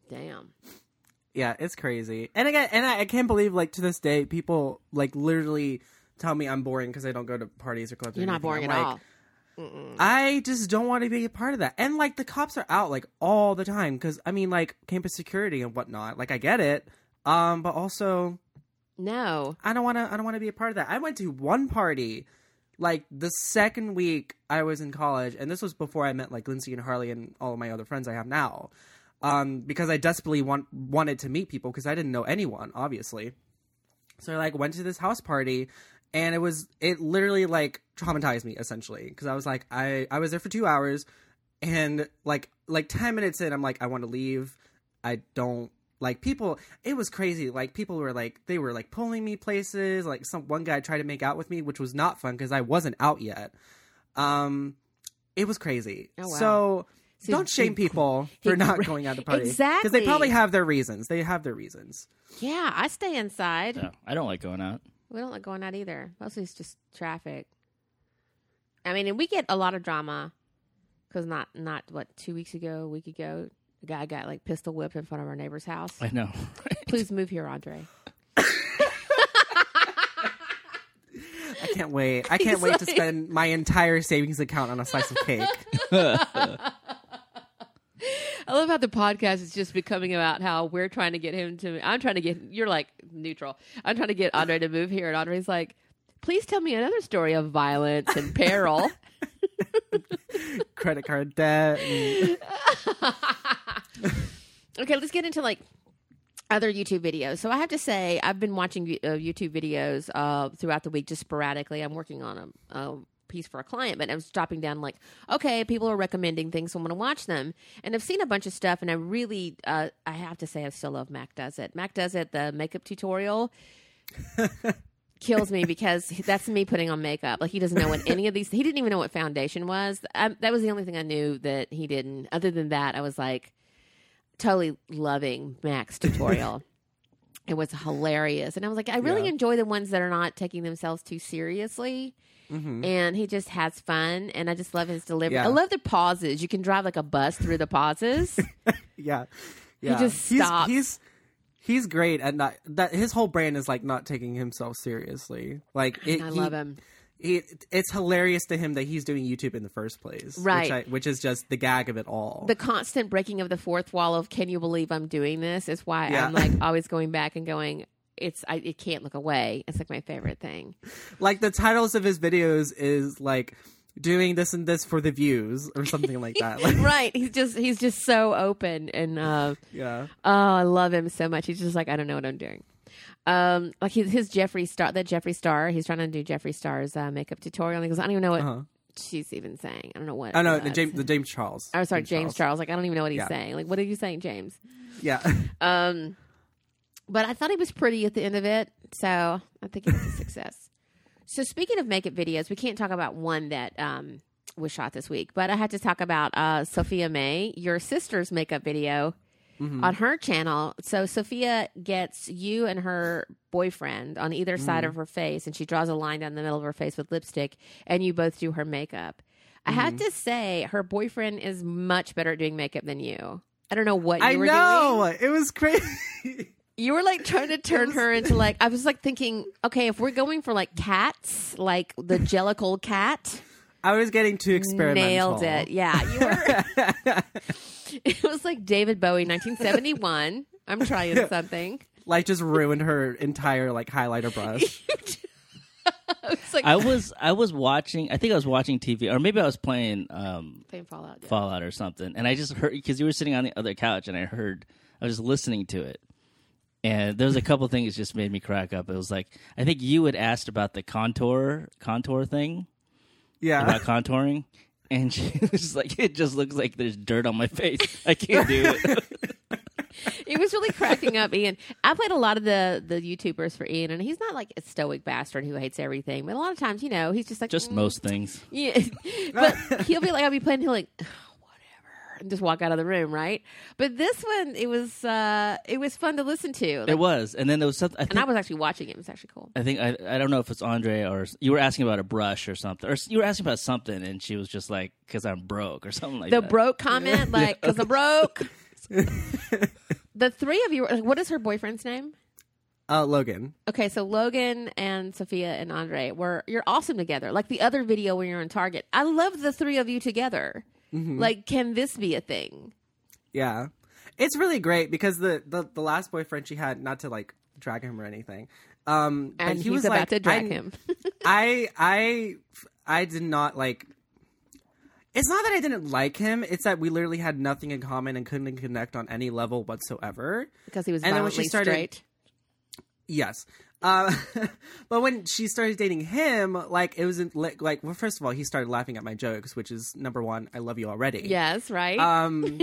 Damn. Yeah, it's crazy. And again, and I, I can't believe like to this day people like literally tell me I'm boring because I don't go to parties or clubs. or You're not boring I'm at like, all. I just don't want to be a part of that. And like the cops are out like all the time because I mean like campus security and whatnot. Like I get it, um, but also No. I don't want to. I don't want to be a part of that. I went to one party like the second week I was in college, and this was before I met like Lindsay and Harley and all of my other friends I have now. Um, because I desperately want wanted to meet people because I didn't know anyone, obviously. So I like went to this house party, and it was it literally like traumatized me essentially because I was like I I was there for two hours, and like like ten minutes in I'm like I want to leave. I don't like people it was crazy like people were like they were like pulling me places like some one guy tried to make out with me which was not fun because i wasn't out yet um it was crazy Oh, wow. so So don't he- shame people he- for not going out to party Exactly. because they probably have their reasons they have their reasons Yeah, I stay inside. Yeah. I don't like going out. We don't like going out either. Mostly it's just traffic. I mean, and we get a lot of drama because not not what two weeks ago, a week ago, a guy got like pistol whipped in front of our neighbor's house. I know. Please move here, Andre. i can't wait i can't He's wait to spend my entire savings account on a slice of cake I love how the podcast is just becoming about how we're trying to get him to. I'm trying to get. You're like neutral. I'm trying to get Andre to move here, and Andre's like, "Please tell me another story of violence and peril." credit card debt and- okay, let's get into like other YouTube videos. So I have to say, I've been watching uh, YouTube videos uh, throughout the week, just sporadically. I'm working on a piece for a client, but I'm stopping down like, okay, people are recommending things, so I'm going to watch them. And I've seen a bunch of stuff, and I really, uh, I have to say, I still love Mac Does It. Mac Does It, the makeup tutorial. kills me because that's me putting on makeup. Like he doesn't know what any of these. He didn't even know what foundation was. I, that was the only thing I knew that he didn't. Other than that, I was like totally loving Mac's tutorial. it was hilarious, and I was like, I really Yeah. enjoy the ones that are not taking themselves too seriously. Mhm. And he just has fun, and I just love his delivery. Yeah. I love the pauses. You can drive like a bus through the pauses. yeah yeah just he's, stops. he's he's great at not that his whole brand is like not taking himself seriously like it, I he- love him. he, it's hilarious to him that he's doing YouTube in the first place, Right. Which, I, which is just the gag of it all. the constant breaking of the fourth wall of can you believe I'm doing this is why Yeah. I'm like always going back and going it's I it can't look away. It's like my favorite thing. like the titles of his videos is like doing this and this for the views or something like that. Like, right. He's just he's just so open and uh yeah, oh I love him so much. He's just like I don't know what I'm doing. Um, like his, his Jeffree Star, that Jeffree Star, he's trying to do Jeffree Star's uh, makeup tutorial. And he goes, I don't even know what Uh-huh. she's even saying. I don't know what. Oh no, uh, the James, the James Charles. I'm oh, sorry, James Charles. Like I don't even know what he's Yeah. saying. Like what are you saying, James? Yeah, Um, but I thought he was pretty at the end of it, so I think it was a success. So speaking of makeup videos, we can't talk about one that um, was shot this week, but I had to talk about uh, Sophia May, your sister's makeup video on her channel. So Sophia gets you and her boyfriend on either side of her face, and she draws a line down the middle of her face with lipstick, and you both do her makeup. I had to say, her boyfriend is much better at doing makeup than you. I don't know what you I were know doing it was crazy. you were like trying to turn her into like I was like thinking, okay, if we're going for like cats, like the Jellicle cat, I was getting too experimental. nailed it. Yeah, you were. it was like David Bowie, 1971. I'm trying something. Like just ruined her entire like highlighter brush. It's like I was I was watching. I think I was watching TV, or maybe I was playing um, Playing Fallout. yeah. Fallout or something, and I just heard because you were sitting on the other couch, and I heard I was just listening to it, and there was a couple things just made me crack up. It was like I think you had asked about the contour contour thing Yeah, about contouring, and she was like, "It just looks like there's dirt on my face. I can't do it." It was really cracking up, Ian. I played a lot of the the YouTubers for Ian, and he's not like a stoic bastard who hates everything, but a lot of times, you know, he's just like just "Mm, most things. Yeah, but he'll be like, I'll be playing, he'll like, whatever, and just walk out of the room, right? But this one, it was, uh it was fun to listen to, Like, It was, and then there was something. I and I was actually watching it. It was actually cool. I think I I don't know if it's Andre or you were asking about a brush or something, or you were asking about something, and she was just like, "Cause I'm broke" or something like The that. broke comment, like, because I'm broke. the three of you, what is her boyfriend's name? uh, Logan. Okay, so Logan and Sophia and Andre were you're awesome together. Like the other video when you're on Target, I love the three of you together. Like, can this be a thing? Yeah, it's really great because the the, the last boyfriend she had, not to like drag him or anything, um, And he he's was about like, to drag I- him. I I I did not like. It's not that I didn't like him; it's that we literally had nothing in common and couldn't connect on any level whatsoever. because he was And then when she started- straight. Yes. Uh, but when she started dating him, like it wasn't like, like well, first of all, he started laughing at my jokes, which is number one. I love you already. Yes, right. Um,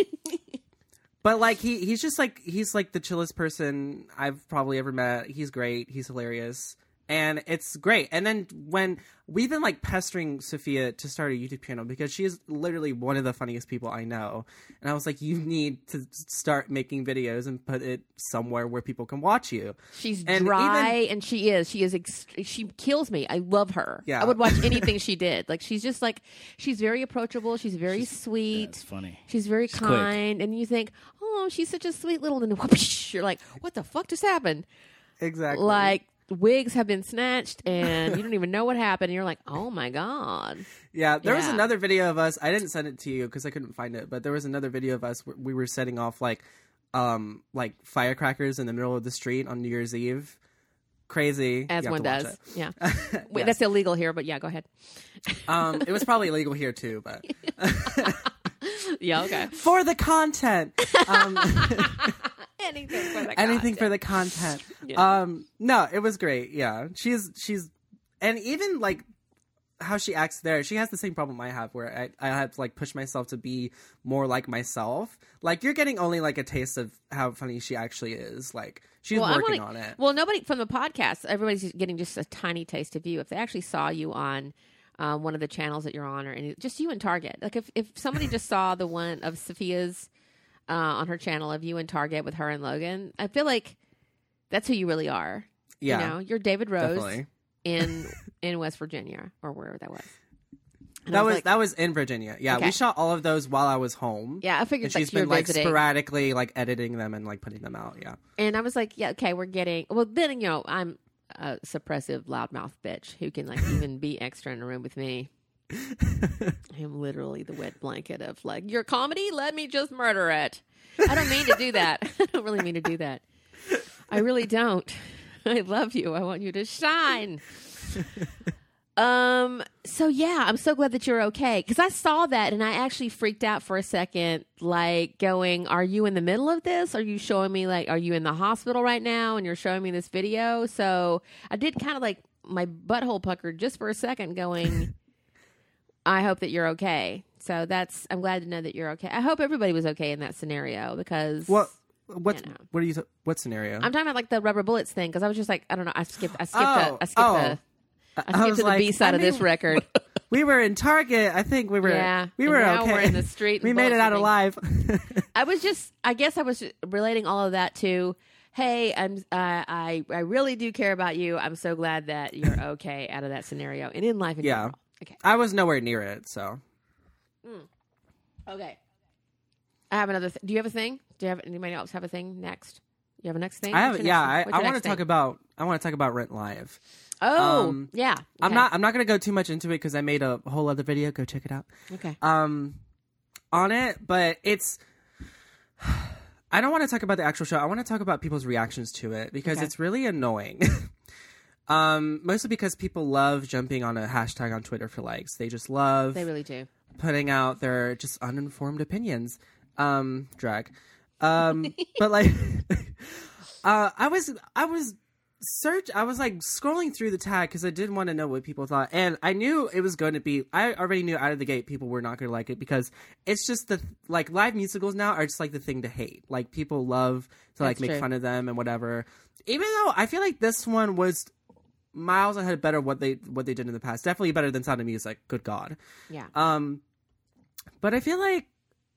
but like he he's just like he's like the chillest person I've probably ever met. He's great. He's hilarious. And it's great. And then when we've been like pestering Sophia to start a YouTube channel because she is literally one of the funniest people I know. And I was like, you need to start making videos and put it somewhere where people can watch you. She's and dry, and she is. She is. Ex- she kills me. I love her. Yeah. I would watch anything she did. Like she's just like she's very approachable. She's very sweet. It's funny. She's very quick. kind, and you think, oh, she's such a sweet little. And whoosh, you're like, what the fuck just happened? Exactly. Like wigs have been snatched, and you don't even know what happened. And you're like, oh my god. Yeah, there was another video of us. I didn't send it to you because I couldn't find it, but there was another video of us where we were setting off like, um, like firecrackers in the middle of the street on New Year's Eve. Crazy, As one does. it. Yeah. Wait, Yes. that's illegal here, but yeah, go ahead. Um, it was probably illegal here too, but Yeah, okay. for the content, um, Anything for the anything for content. the content. Yeah. Um, no, it was great. Yeah, she's she's, and even like how she acts there, she has the same problem I have, where I I have to like push myself to be more like myself. Like you're getting only like a taste of how funny she actually is. Like she's I working wanna- on it. Well, nobody from the podcast, everybody's getting just a tiny taste of you. If they actually saw you on um, one of the channels that you're on, or any, just you and Target, like if if somebody just saw the one of Sophia's uh, on her channel of you and Target with her and Logan, I feel like that's who you really are. Yeah, You know, you're David Rose definitely. in in West Virginia or wherever that was. And That was like- that was in Virginia. Yeah, Okay. we shot all of those while I was home. yeah. I figured And like she's been like visiting. sporadically like editing them and like putting them out. Yeah. And I was like, yeah, okay, we're getting. Well, then you know, I'm a suppressive loudmouth bitch who can like even be extra in a room with me. I am literally the wet blanket of like your comedy. Let me just murder it. I don't mean to do that. I don't really mean to do that. I really don't. I love you. I want you to shine. Um. So yeah, I'm so glad that you're okay because I saw that and I actually freaked out for a second, like going, "Are you in the middle of this? Are you showing me like, are you in the hospital right now and you're showing me this video?" So I did kind of like my butthole puckered just for a second, going, I hope that you're okay. So that's I'm glad to know that you're okay. I hope everybody was okay in that scenario because What? What? You know. What are you? What scenario? I'm talking about like the rubber bullets thing because I was just like I don't know. I skipped. I skipped. Oh, the, I skipped oh. the. I skipped was to the like, B side I of this record. we were in Target. I think we were. Yeah, we were now okay. we're in the street we made it out alive. I was just. I guess I was relating all of that to. Hey, I'm. Uh, I I really do care about you. I'm so glad that you're okay out of that scenario and in life in Yeah. general. Okay. I was nowhere near it, so Okay. I have another. Th- do you have a thing? Do you have anybody else have a thing next? You have a next thing? I have. Yeah, I, I want to talk about. I want to talk about Rent Live. Oh, um, yeah. I'm not. I'm not going to go too much into it because I made a whole other video. Go check it out. Okay. um on it, but it's I don't want to talk about the actual show. I want to talk about people's reactions to it because Okay. it's really annoying. um mostly because people love jumping on a hashtag on Twitter for likes. They just love They really do. putting out their just uninformed opinions. Um drag. Um but like uh I was I was search I was like scrolling through the tag because I did want to know what people thought and I knew it was going to be I already knew out of the gate people were not going to like it because it's just the like live musicals now are just like the thing to hate like people love to like That's make true. fun of them and whatever even though I feel like this one was miles ahead better what they what they did in the past definitely better than Sound of Music good god Yeah. um, but I feel like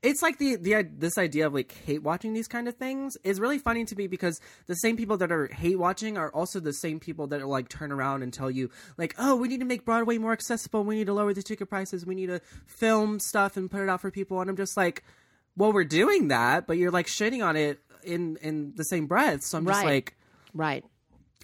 it's like the the this idea of like hate watching these kind of things is really funny to me because the same people that are hate watching are also the same people that are like turn around and tell you like, oh, we need to make Broadway more accessible. We need to lower the ticket prices. We need to film stuff and put it out for people. And I'm just like, well, we're doing that, but you're like shitting on it in in the same breath. So I'm just Right. like, Right.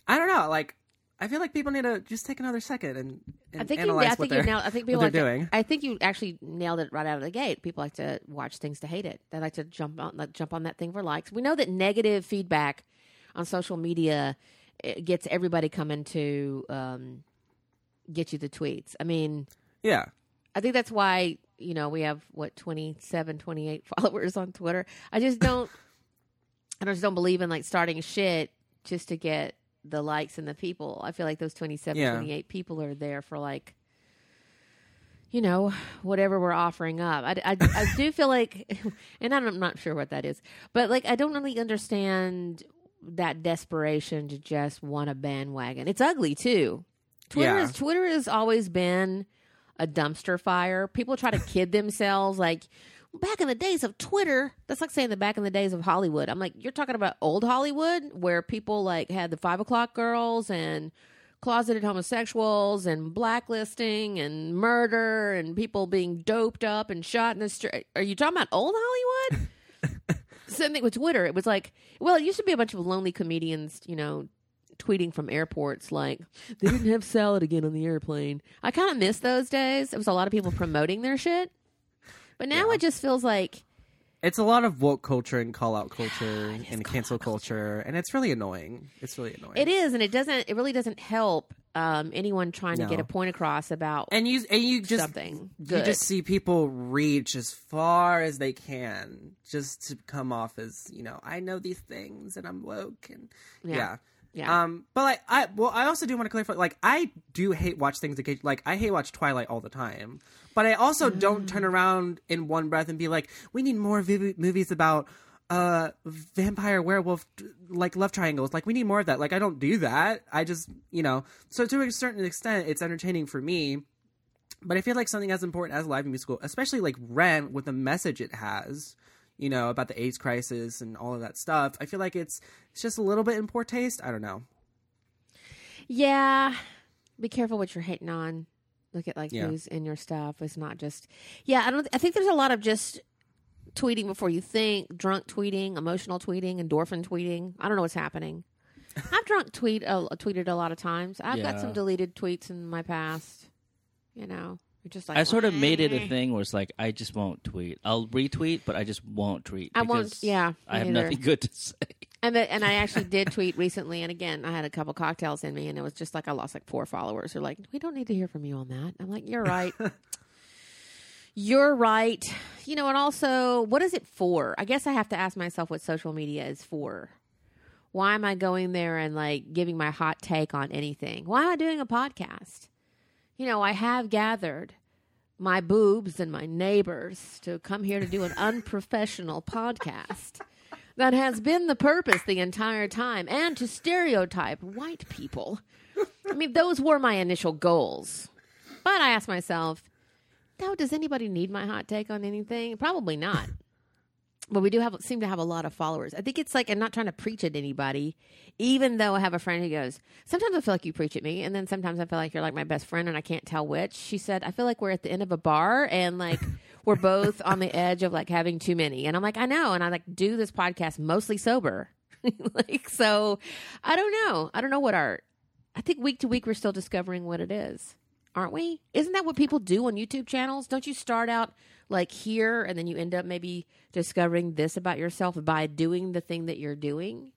I don't know, like. I feel like people need to just take another second and, and I think you. analyze I what think they're, you nailed. I think people like to- doing. I think you actually nailed it right out of the gate. People like to watch things to hate it. They like to jump on like, jump on that thing for likes. We know that negative feedback on social media it gets everybody coming to um, get you the tweets. I mean, yeah. I think that's why you know we have what 27, 28 followers on Twitter. I just don't. I just don't believe in like starting shit just to get the likes and the people. I feel like those 27, Yeah. 28 people are there for like, you know, whatever we're offering up. I, I, I do feel like, and I'm not sure what that is, but like I don't really understand that desperation to just want a bandwagon. It's ugly too. Twitter Yeah. is Twitter has always been a dumpster fire. People try to kid themselves like back in the days of Twitter. That's like saying the back in the days of Hollywood. I'm like, you're talking about old Hollywood where people like had the five o'clock girls and closeted homosexuals and blacklisting and murder and people being doped up and shot in the street. Are you talking about old Hollywood? Same thing with Twitter. It was like, well, it used to be a bunch of lonely comedians, you know, tweeting from airports like they didn't have salad again on the airplane. I kind of miss those days. It was a lot of people promoting their shit. But now Yeah. it just feels like It's a lot of woke culture and call out culture and cancel culture, and it's really annoying. It's really annoying. it is, and it doesn't. It really doesn't help um, anyone trying to get a point across about and you and you just something you just see people reach as far as they can just to come off as you know I know these things and I'm woke and Yeah. yeah. Yeah. Um, but like I well, I also do want to clarify. Like, I do hate watch things. Like, I hate watch Twilight all the time. But I also don't Mm. turn around in one breath and be like, we need more v- movies about uh vampire werewolf like love triangles like we need more of that like i don't do that i just you know so to a certain extent it's entertaining for me but i feel like something as important as live musical especially like rent with the message it has you know about the aids crisis and all of that stuff i feel like it's it's just a little bit in poor taste i don't know Yeah. Be careful what you're hating on. Look at like Yeah. who's in your stuff. It's not just Yeah, I don't I think there's a lot of just tweeting before you think, drunk tweeting, emotional tweeting, endorphin tweeting. I don't know what's happening. I've drunk tweet uh, tweeted a lot of times. I've got some deleted tweets in my past. You know, you're just like I sort of made it a thing where it's like I just won't tweet. I'll retweet, but I just won't tweet. I won't- because yeah, I have neither. nothing good to say. And the, and I actually did tweet recently, and again, I had a couple cocktails in me, and it was just like I lost like four followers. They're like, "We don't need to hear from you on that." I'm like, "You're right. You're right." You know, and also, what is it for? I guess I have to ask myself what social media is for. Why am I going there and like giving my hot take on anything? Why am I doing a podcast? You know, I have gathered my boobs and my neighbors to come here to do an unprofessional podcast that has been the purpose the entire time and to stereotype white people. I mean, those were my initial goals. But I asked myself, now, does anybody need my hot take on anything? Probably not. But we do have seem to have a lot of followers. I think it's like I'm not trying to preach at anybody, even though I have a friend who goes, Sometimes I feel like you preach at me, and then sometimes I feel like you're like my best friend and I can't tell which. She said, I feel like we're at the end of a bar and like we're both on the edge of like having too many. And I'm like, I know, and I like do this podcast mostly sober. like so I don't know. I don't know what our I think week to week we're still discovering what it is aren't we? Isn't that what people do on YouTube channels? Don't you start out like here and then you end up maybe discovering this about yourself by doing the thing that you're doing?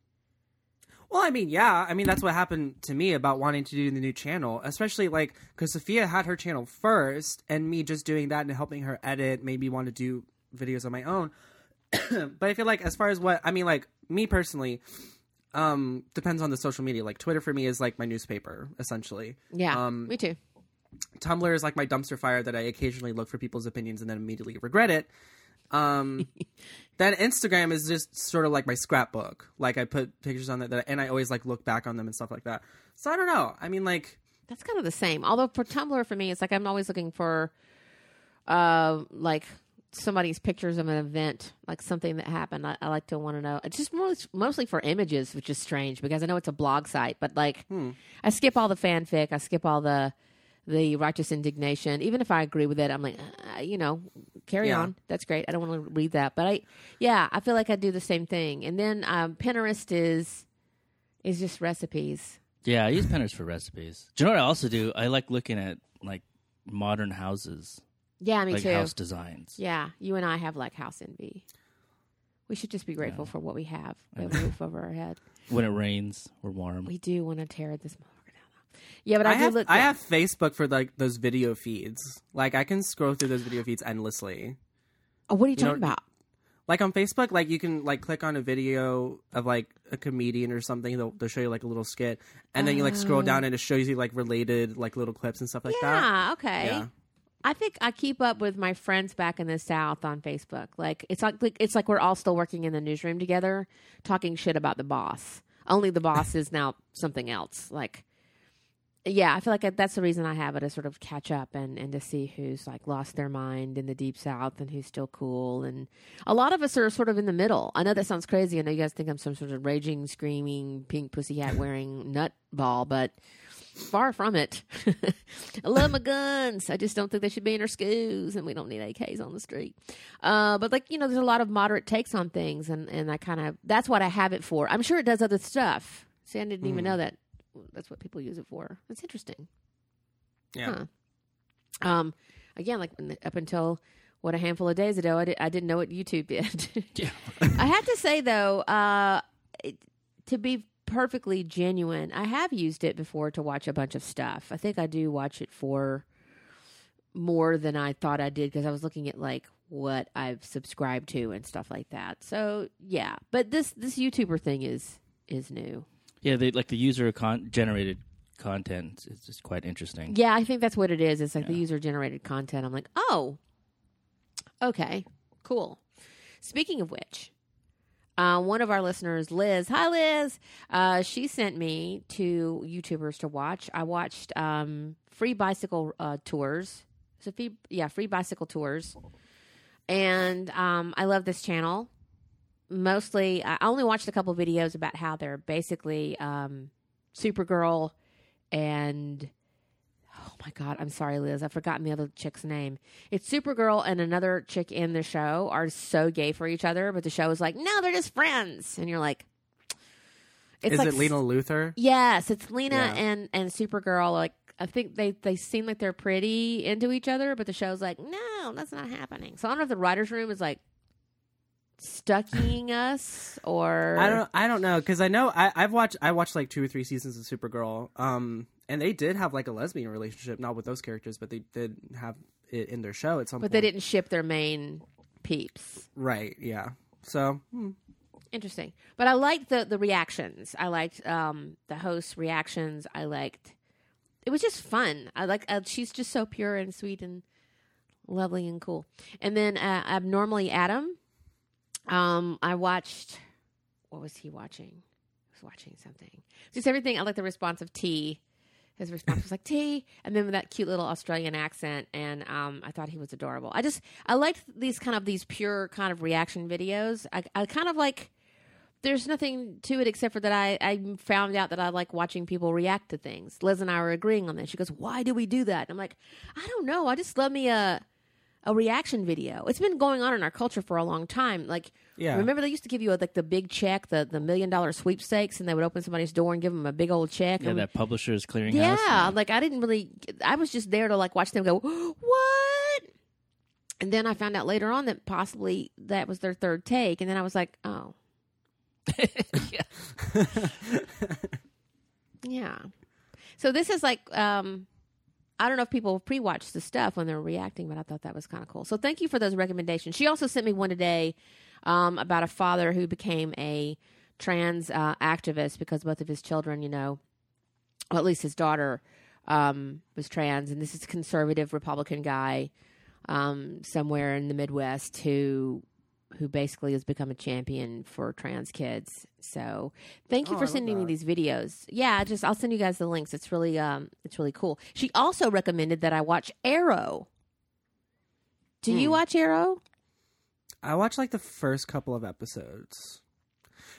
Well, I mean, yeah. I mean, that's what happened to me about wanting to do the new channel, especially like because Sophia had her channel first, and me just doing that and helping her edit made me want to do videos on my own. but I feel like, as far as what I mean, like me personally, um, depends on the social media. Like Twitter for me is like my newspaper, essentially. Yeah, Um, me too. Tumblr is like my dumpster fire that I occasionally look for people's opinions and then immediately regret it. Um, then Instagram is just sort of like my scrapbook. Like I put pictures on that, that and I always like look back on them and stuff like that. So I don't know. I mean, like That's kind of the same. Although for Tumblr, for me, it's like I'm always looking for, uh, like somebody's pictures of an event, like something that happened. I, I like to want to know. It's just most, mostly for images, which is strange because I know it's a blog site, but like I skip all the fanfic, I skip all the the righteous indignation. Even if I agree with it, I'm like, uh, you know, carry Yeah. on. That's great. I don't want to read that, but I, yeah, I feel like I do the same thing. And then um, Pinterest is is just recipes. Yeah, I use Pinterest for recipes. Do you know what I also do? I like looking at like modern houses, Yeah, me like too. house designs. Yeah, you and I have like house envy. We should just be grateful for what we have. We have a roof over our head. When it rains, we're warm. We do want to tear this motherfucker down. though. Yeah, but I, I, do have look. I have Facebook for like those video feeds. Like I can scroll through those video feeds endlessly. Oh, what are you, you talking know, about? Like on Facebook, like you can like click on a video of like a comedian or something. They'll, they'll show you like a little skit, and then you like scroll down and it shows you like related like little clips and stuff like that. Yeah, okay. Yeah. I think I keep up with my friends back in the South on Facebook. Like it's like, like it's like we're all still working in the newsroom together, talking shit about the boss. Only the boss is now something else. Like, yeah, I feel like that's the reason I have it to sort of catch up and and to see who's like lost their mind in the deep South and who's still cool. And a lot of us are sort of in the middle. I know that sounds crazy. I know you guys think I'm some sort of raging, screaming, pink pussy hat wearing nutball, but far from it. I love my guns. I just don't think they should be in our schools, and we don't need AKs on the street. Uh, but like you know, there's a lot of moderate takes on things, and and I kind of that's what I have it for. I'm sure it does other stuff. See, I didn't even know that. That's what people use it for. That's interesting. Yeah. Huh. Um, again, like up until what a handful of days ago, I, did, I didn't know what YouTube did. Yeah. I have to say though, uh, it, to be perfectly genuine, I have used it before to watch a bunch of stuff. I think I do watch it for more than I thought I did because I was looking at like what I've subscribed to and stuff like that. So yeah, but this this YouTuber thing is is new. Yeah, they like the user con- generated content It's just quite interesting. Yeah, I think that's what it is. It's like the user generated content. I'm like, oh, okay, cool. Speaking of which, uh, one of our listeners, Liz, hi Liz, uh, she sent me two YouTubers to watch. I watched um, free bicycle uh, tours. So free, yeah, free bicycle tours, and um, I love this channel. Mostly, I only watched a couple videos about how they're basically um, Supergirl and oh my god, I'm sorry, Liz, I've forgotten the other chick's name. It's Supergirl and another chick in the show are so gay for each other, but the show is like, no, they're just friends, and you're like, it's Is like it Lena Luthor? Yes, it's Lena Yeah. and and Supergirl. Like I think they they seem like they're pretty into each other, but the show's like, no, that's not happening. So I don't know if the writers' room is like stucking us or I don't. I don't know because I know I, I've watched. I watched like two or three seasons of Supergirl. Um, and they did have like a lesbian relationship, not with those characters, but they did have it in their show at some point. but point. they didn't ship their main peeps. Right. Yeah. So hmm. Interesting. But I liked the the reactions. I liked um the host's reactions. I liked it was just fun. I like uh, she's just so pure and sweet and lovely and cool. And then uh, abnormally Adam. Um, I watched. What was he watching? He was watching something. Just everything. I like the response of T. His response was like T, and then with that cute little Australian accent, and um, I thought he was adorable. I just I liked these kind of these pure kind of reaction videos. I, I kind of like. There's nothing to it except for that I, I found out that I like watching people react to things. Liz and I were agreeing on this. She goes, "Why do we do that?" And I'm like, "I don't know. I just love me a a reaction video. It's been going on in our culture for a long time. Like, Yeah. remember they used to give you like the big check, the the million dollar sweepstakes, and they would open somebody's door and give them a big old check. Yeah, and that publishers clearinghouse. yeah, like I didn't really. I was just there to like watch them go, what? And then I found out later on that possibly that was their third take, and then I was like, oh, yeah. So this is like, um, I don't know if people pre-watch the stuff when they're reacting, but I thought that was kind of cool. So thank you for those recommendations. She also sent me one today um, about a father who became a trans uh, activist because both of his children, you know, well, at least his daughter um, was trans, and this is a conservative Republican guy um, somewhere in the Midwest who who basically has become a champion for trans kids. So thank you Oh, for sending me these videos. Yeah, just I'll send you guys the links. It's really um it's really cool. She also recommended that I watch Arrow. Do you Hmm. watch Arrow? I watched like the first couple of episodes.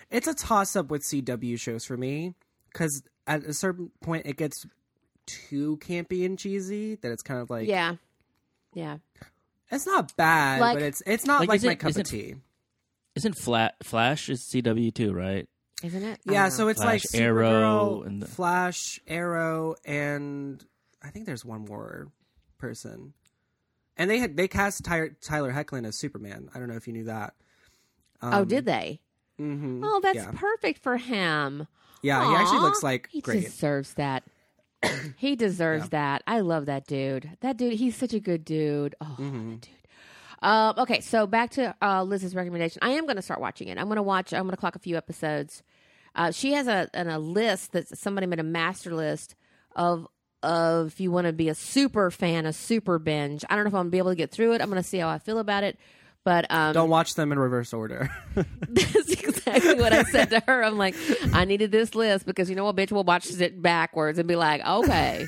It's a toss up with CW shows for me because at a certain point it gets too campy and cheesy that it's kind of like yeah. Yeah. It's not bad, Like- but it's it's not Like, like, my it- cup of tea. Isn't Flat Flash is CW too, right? Isn't it? Yeah, so it's Flash, like Arrow, Supergirl, and the- Flash, Arrow, and I think there's one more person. And they had they cast Tyler, Tyler Hoechlin as Superman. I don't know if you knew that. Oh, did they? hmm Oh, that's yeah. perfect for him. Yeah, he actually looks like he great. deserves that. he deserves that. I love that dude. That dude, he's such a good dude. Oh, Mm-hmm. that dude. Um, okay, so back to uh, Liz's recommendation. I am going to start watching it. I'm going to watch. I'm going to clock a few episodes. Uh, she has a, an, a list that somebody made a master list of of if you want to be a super fan, a super binge. I don't know if I'm gonna be able to get through it. I'm going to see how I feel about it. But um, Don't watch them in reverse order. that's exactly what I said to her. I'm like, I needed this list because you know what, bitch, we'll watch it backwards and be like, okay.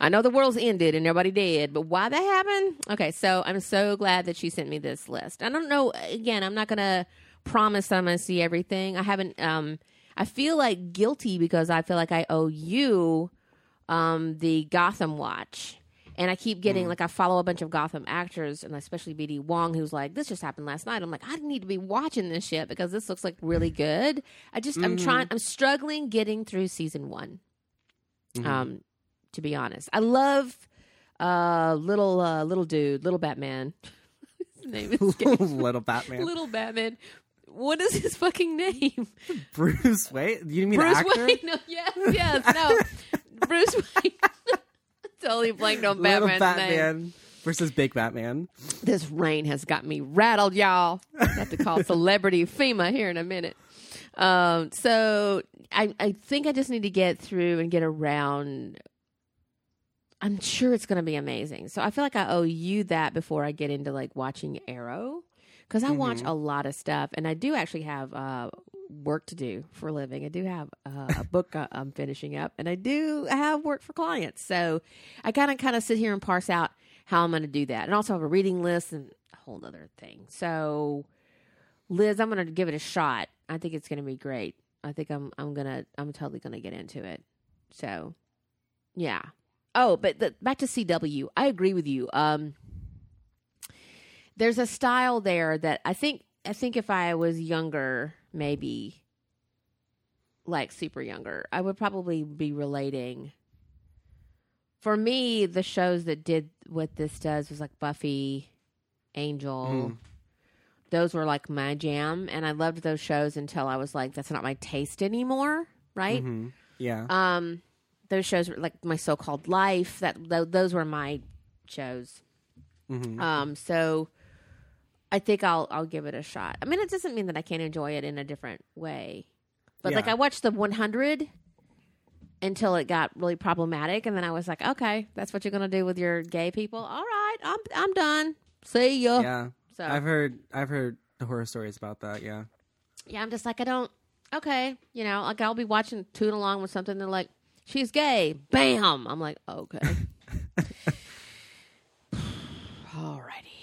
I know the world's ended and nobody did, but why that happened? Okay, so I'm so glad that she sent me this list. I don't know. Again, I'm not gonna promise I'm gonna see everything. I haven't. Um, I feel like guilty because I feel like I owe you um, the Gotham watch. And I keep getting like I follow a bunch of Gotham actors, and especially BD Wong, who's like, "This just happened last night." I'm like, I need to be watching this shit because this looks like really good. I just I'm trying, I'm struggling getting through season one. Um, to be honest, I love uh little uh little dude, little Batman. his name is Little Batman. little Batman. What is his fucking name? Bruce Wayne? You mean Bruce actor? Wayne. No, yes, yes, no. Bruce Wayne. Totally blanked on Little Batman's name. Batman versus Big Batman. This rain has got me rattled, y'all. I have to call celebrity FEMA here in a minute. Um, so I, I think I just need to get through and get around. I'm sure it's going to be amazing. So I feel like I owe you that before I get into like watching Arrow because I watch a lot of stuff and I do actually have uh, work to do for a living. I do have uh, a book I'm finishing up and I do have work for clients. So I kind of kind of sit here and parse out how I'm going to do that, and also have a reading list and a whole other thing. So Liz, I'm going to give it a shot. I think it's going to be great. I think I'm I'm gonna I'm totally going to get into it. So yeah. Oh, but the, back to CW. I agree with you. Um, there's a style there that I think I think if I was younger, maybe like super younger, I would probably be relating. For me, the shows that did what this does was like Buffy, Angel. Mm. Those were like my jam, and I loved those shows until I was like, "That's not my taste anymore." Right? hmm Yeah. Um, those shows were like my so-called life. That th- those were my shows. hmm Um, so I think I'll I'll give it a shot. I mean, it doesn't mean that I can't enjoy it in a different way, but like I watched the 100, until it got really problematic, and then I was like, okay, that's what you're gonna do with your gay people. All right, I'm I'm done. See ya. Yeah, So I've heard I've heard the horror stories about that. Yeah, yeah, I'm just like I don't. Okay, you know, like I'll be watching tune along with something. They're like, she's gay. Bam. I'm like, okay. Alrighty.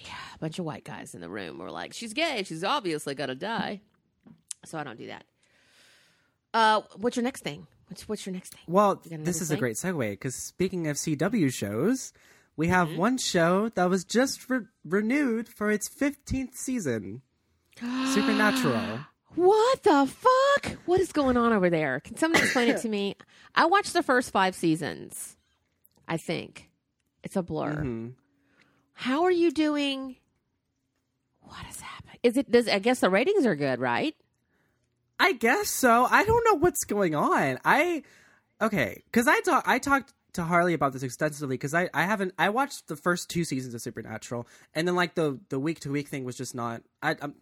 Bunch of white guys in the room were like, she's gay. She's obviously gonna die. So I don't do that. Uh, what's your next thing? What's what's your next thing? Well, You got another this is a great segue because speaking of CW shows, we have Mm-hmm. one show that was just re- renewed for its 15th season Supernatural. What the fuck? What is going on over there? Can someone explain it to me? I watched the first five seasons. I think it's a blur. Mhm. How are you doing? What is happening? Is it? Does I guess the ratings are good, right? I guess so. I don't know what's going on. I okay because I talk I talked to Harley about this extensively because I I haven't I watched the first two seasons of Supernatural and then like the the week to week thing was just not I I'm,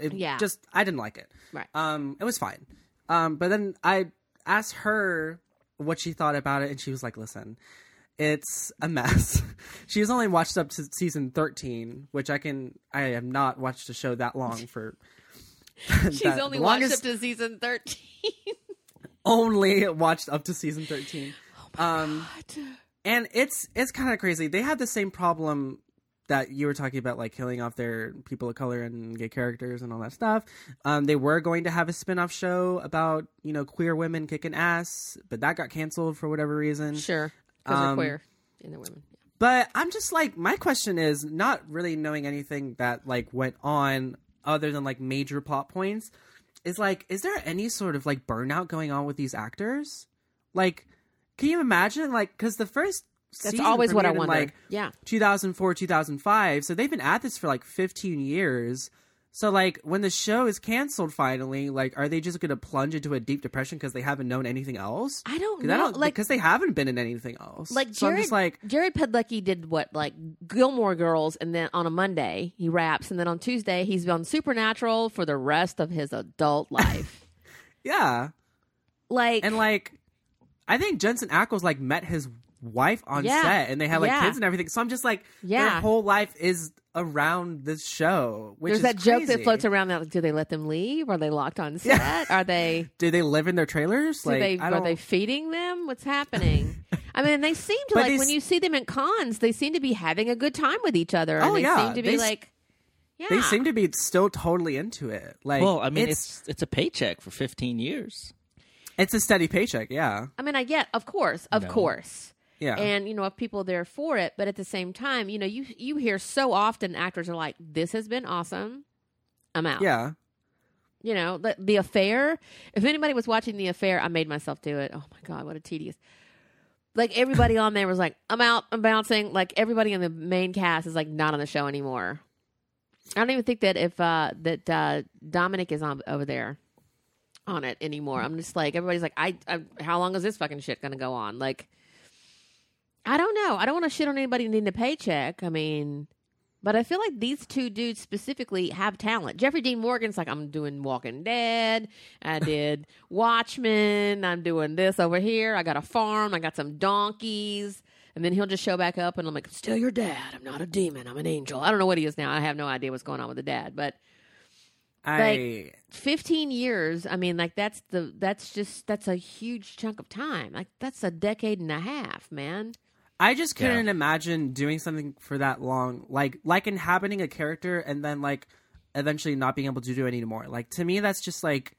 it Yeah. just I didn't like it. Right. Um, it was fine. Um, but then I asked her what she thought about it, and she was like, "Listen, it's a mess." She's only watched up to season thirteen, which I can. I have not watched a show that long for. She's that- only the watched up to season thirteen. only watched up to season 13 um and it's it's kind of crazy they had the same problem that you were talking about like killing off their people of color and gay characters and all that stuff um they were going to have a spin-off show about you know queer women kicking ass but that got canceled for whatever reason sure, because they're Um, queer and they're women. but I'm just like, my question is not really knowing anything that like went on other than like major plot points. Is like, is there any sort of like burnout going on with these actors? Like, can you imagine? Like, because the first That's always what I in, wonder. Like yeah, 2004, 2005. So they've been at this for like 15 years. So like, when the show is canceled finally, like, are they just going to plunge into a deep depression because they haven't known anything else? I don't know. I don't like because they haven't been in anything else. like so I'm Jared, just like, Jared Padalecki did what like Gilmore Girls, and then on a Monday he raps, and then on Tuesday he's on Supernatural for the rest of his adult life. yeah. like, And like, I think Jensen Ackles like met his wife on Yeah. set, and they had like Yeah. kids and everything. So I'm just like, yeah. their whole life is around this show. Which there's is that joke that floats around that do they let them leave? Are they locked on set? Are they? Do they live in their trailers? Do like, they I are don't. they feeding them? What's happening? I mean, they seem to But like they when you see them at cons, they seem to be having a good time with each other. and Oh, they yeah. seem to be They like, yeah, They seem to be still totally into it. Like, Well, I mean, it's it's it's a paycheck for 15 years. it's a steady paycheck. Yeah, I mean, I get, of course, of No. course, yeah. and you know, if people are there for it, but at the same time, you know, you you hear so often actors are like, "This has been awesome, I'm out." yeah. you know, the, the affair. If anybody was watching the affair, I made myself do it. Oh my god, what a tedious. Like everybody on there was like, "I'm out, I'm bouncing." Like everybody in the main cast is like not on the show anymore. I don't even think that if uh that uh Dominic is on over there on it anymore. I'm just like everybody's like, I, I how long is this fucking shit gonna go on? Like, I don't know. I don't want to shit on anybody needing a paycheck. I mean, but I feel like these two dudes specifically have talent. Jeffrey Dean Morgan's like, I'm doing Walking Dead. I did Watchmen. I'm doing this over here. I got a farm. I got some donkeys. And then he'll just show back up, and I'm like, I'm still your dad. I'm not a demon. I'm an angel. I don't know what he is now. I have no idea what's going on with the dad. But I 15 years, I mean, like that's the that's just that's a huge chunk of time. Like that's a decade and a half, man. I just couldn't imagine doing something for that long, like like inhabiting a character and then like eventually not being able to do it anymore. Like to me, that's just like,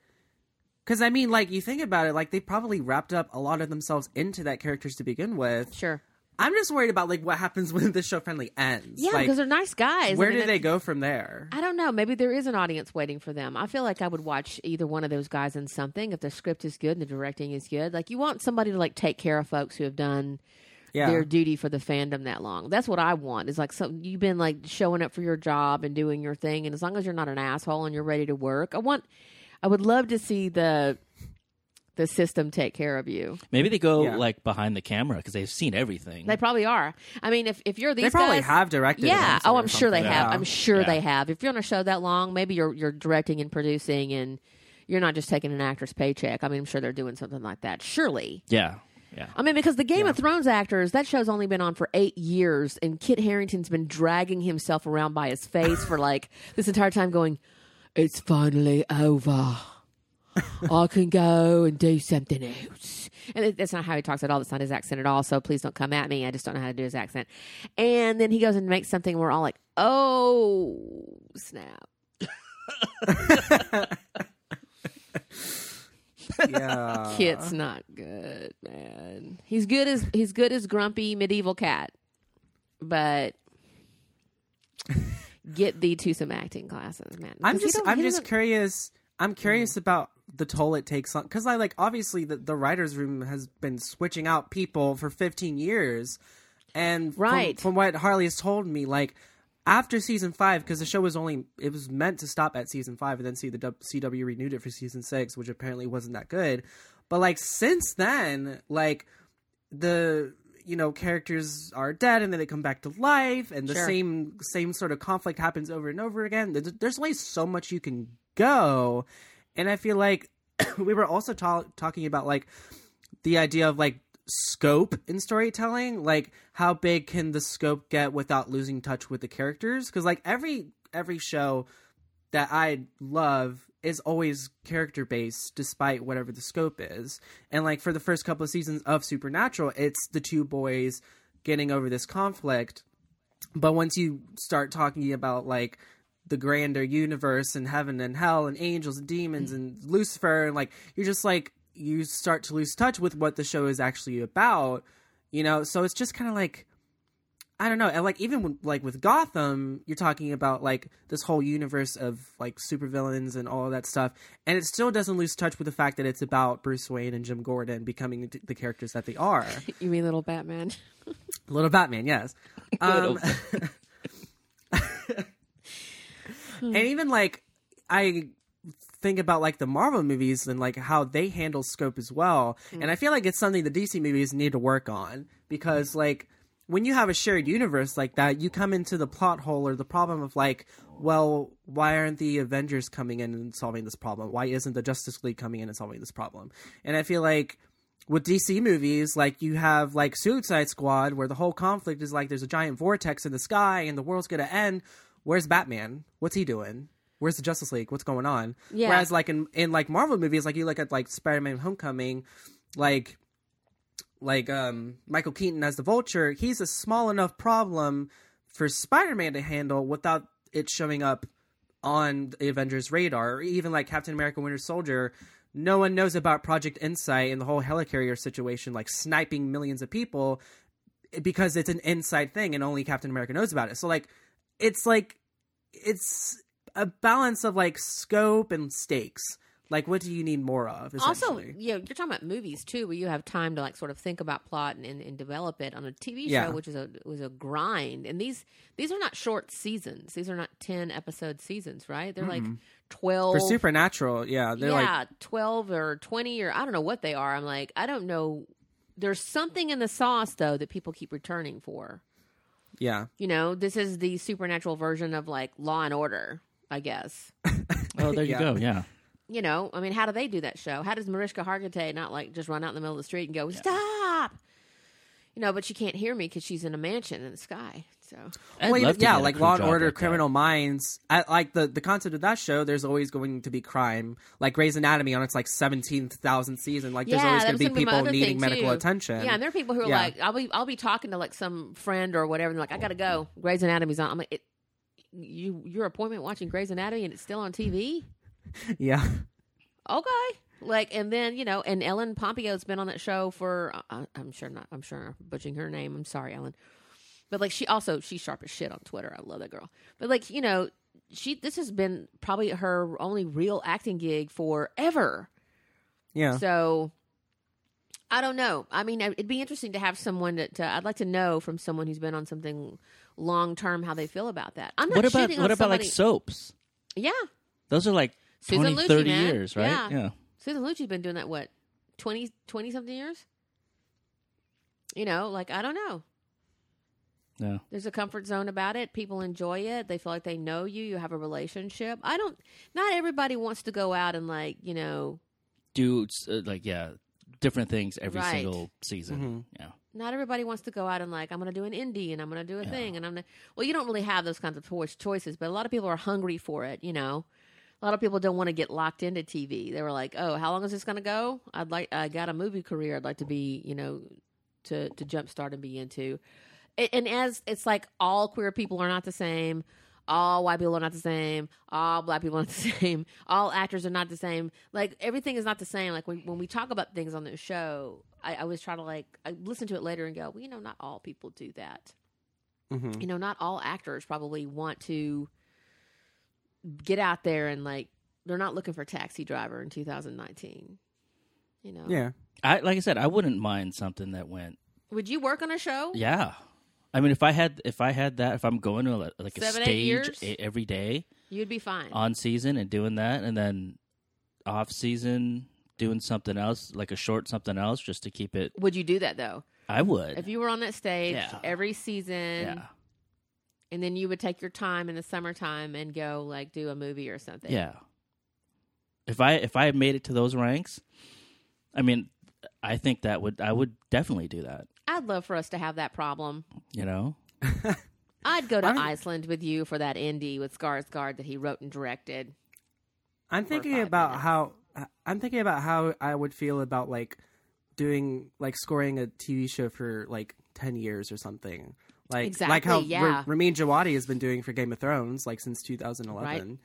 because I mean, like you think about it, like they probably wrapped up a lot of themselves into that characters to begin with. Sure. I'm just worried about like what happens when the show finally ends. Yeah, like, because they're nice guys. where I mean, do they that's- go from there? I don't know. Maybe there is an audience waiting for them. I feel like I would watch either one of those guys in something if the script is good and the directing is good. Like you want somebody to like take care of folks who have done Yeah, their duty for the fandom that long. That's what I want. Is like so you've been like showing up for your job and doing your thing, and as long as you're not an asshole and you're ready to work, I want. I would love to see the the system take care of you. Maybe they go Yeah. like behind the camera because they've seen everything. They probably are. I mean, if if you're these they probably guys, have directed. yeah. Oh, I'm sure they something. have. I'm sure Yeah. they have. If you're on a show that long, maybe you're you're directing and producing, and you're not just taking an actor's paycheck. I mean, I'm sure they're doing something like that. Surely. yeah, Yeah. I mean, because the Game Yeah. of Thrones actors, that show's only been on for eight years, and Kit Harington's been dragging himself around by his face for like this entire time, going, "It's finally over. I can go and do something else." And it- that's not how he talks at all. That's not his accent at all. So please don't come at me. I just don't know how to do his accent. And then he goes and makes something. And we're all like, "Oh snap!" yeah. Kit's not good, man. He's good as he's good as grumpy medieval cat, but get thee to some acting classes, man. I'm just I'm just curious. I'm curious about the toll it takes on because I like obviously the the writers' room has been switching out people for 15 years, and from- Right. from, what Harley has told me, like after season five, because the show was only it was meant to stop at season five, and then see the CW renewed it for season six, which apparently wasn't that good. But like since then, like the you know characters are dead and then they come back to life and the Sure. same same sort of conflict happens over and over again there's only so much you can go and i feel like we were also ta- talking about like the idea of like scope in storytelling like how big can the scope get without losing touch with the characters because like every every show that I love is always character based despite whatever the scope is. And like for the first couple of seasons of Supernatural, it's the two boys getting over this conflict. But once you start talking about like the grander universe and heaven and hell and angels and demons mm. and Lucifer and like you're just like you start to lose touch with what the show is actually about, you know? So it's just kind of like I don't know, and like even when, like with Gotham, you're talking about like this whole universe of like supervillains and all of that stuff, and it still doesn't lose touch with the fact that it's about Bruce Wayne and Jim Gordon becoming the- the characters that they are. You mean little Batman? Little Batman, yes. Um, and even like I think about like the Marvel movies and like how they handle scope as well. Mm. And I feel like it's something the DC movies need to work on because like when you have a shared universe like that, you come into the plot hole or the problem of like, well, why aren't the Avengers coming in and solving this problem? Why isn't the Justice League coming in and solving this problem? And I feel like with DC movies, like you have like Suicide Squad, where the whole conflict is like there's a giant vortex in the sky and the world's gonna end. Where's Batman? What's he doing? Where's the Justice League? What's going on? Yeah. Whereas like in in like Marvel movies, like you look at like Spider-Man: Homecoming, like like um Michael Keaton as the Vulture, he's a small enough problem for Spider-Man to handle without it showing up on the Avengers radar, or even like Captain America: Winter Soldier. No one knows about Project Insight and the whole helicarrier situation, like sniping millions of people, because it's an inside thing and only Captain America knows about it. So like, it's like it's a balance of like scope and stakes. Like, what do you need more of? Also, you know, you're talking about movies too, where you have time to like sort of think about plot and, and, and develop it on a TV show, Yeah. which is a was a grind. And these these are not short seasons; these are not ten episode seasons, right? They're like mm-hmm. twelve for Supernatural, yeah, they're yeah, like 12 or 20 or I don't know what they are. I'm like, I don't know. There's something in the sauce though that people keep returning for. yeah. You know, this is the supernatural version of like Law and Order, I guess. Oh, there you Yeah. go. Yeah. You know, I mean, how do they do that show? How does Mariska Hargitay not like just run out in the middle of the street and go, "Stop!" You know, but she can't hear me because she's in a mansion in the sky. So I'd Well, love to yeah, get a like crew Law and job Order, like that. Criminal Minds. I, like the the concept of that show. There's always going to be crime. Like Grey's Anatomy on its like seventeenth thousand season. Like there's yeah, always that going to be gonna people other needing thing, medical too. attention. Yeah, and there are people who are Yeah. like, I'll be I'll be talking to like some friend or whatever, and they're like, I gotta go. Grey's Anatomy's on. I'm like, it, you your appointment watching Grey's Anatomy and it's still on TV. yeah, Okay. Like and then you know, and Ellen Pompeo has been on that show for uh, I'm sure not. I'm sure I'm butchering her name. I'm sorry, Ellen. But like she also she's sharp as shit on Twitter. I love that girl. But like you know, she this has been probably her only real acting gig forever. yeah. So I don't know. I mean, it'd be interesting to have someone that I'd like to know from someone who's been on something long term how they feel about that. I'm not What about what on about like soaps? yeah. Those are like Susan 20, Lucci, 30 man. years, right? Yeah. yeah. Susan Lucci's been doing that what 20, 20 something years. You know, like I don't know. Yeah. There's a comfort zone about it. People enjoy it. They feel like they know you. You have a relationship. I don't. Not everybody wants to go out and like you know Do uh, like yeah, different things every Right. single season. Yeah. Not everybody wants to go out and like I'm going to do an indie and I'm going to do a thing and I'm gonna, well you don't really have those kinds of choices but a lot of people are hungry for it you know? A lot of people don't want to get locked into TV they were like oh how long is this going to go? I'd like I got a movie career I'd like to be you know to to jumpstart and be into. A- and as it's like all queer people are not the same all white people are not the same all black people are not the same all actors are not the same. Like everything is not the same. Like when, when we talk about things on this show I, I always try to like i listen to it later and go well you know not all people do that Mhm. you know not all actors probably want to get out there and like they're not looking for taxi driver in 2019 you know Yeah. I like I said, I wouldn't mind something that went. would you work on a show Yeah. I mean, if I had if I had that, if I'm going to a, like a Seven, eight stage a- every day you'd be fine on season and doing that, and then off season doing something else, like a short something else, just to keep it. would you do that though I would. if you were on that stage Yeah. every season yeah. and then you would take your time in the summertime and go like do a movie or something Yeah. If I if I had made it to those ranks, I mean, I think that would I would definitely do that. i'd love for us to have that problem You know. i'd go to I mean- iceland with you for that indie with skarsgård that he wrote and directed I'm thinking about minutes. how I'm thinking about how I would feel about like doing like scoring a TV show for like ten years or something. Like exactly, like how yeah. Ra- Ramin Djawadi has been doing for Game of Thrones like since 2011.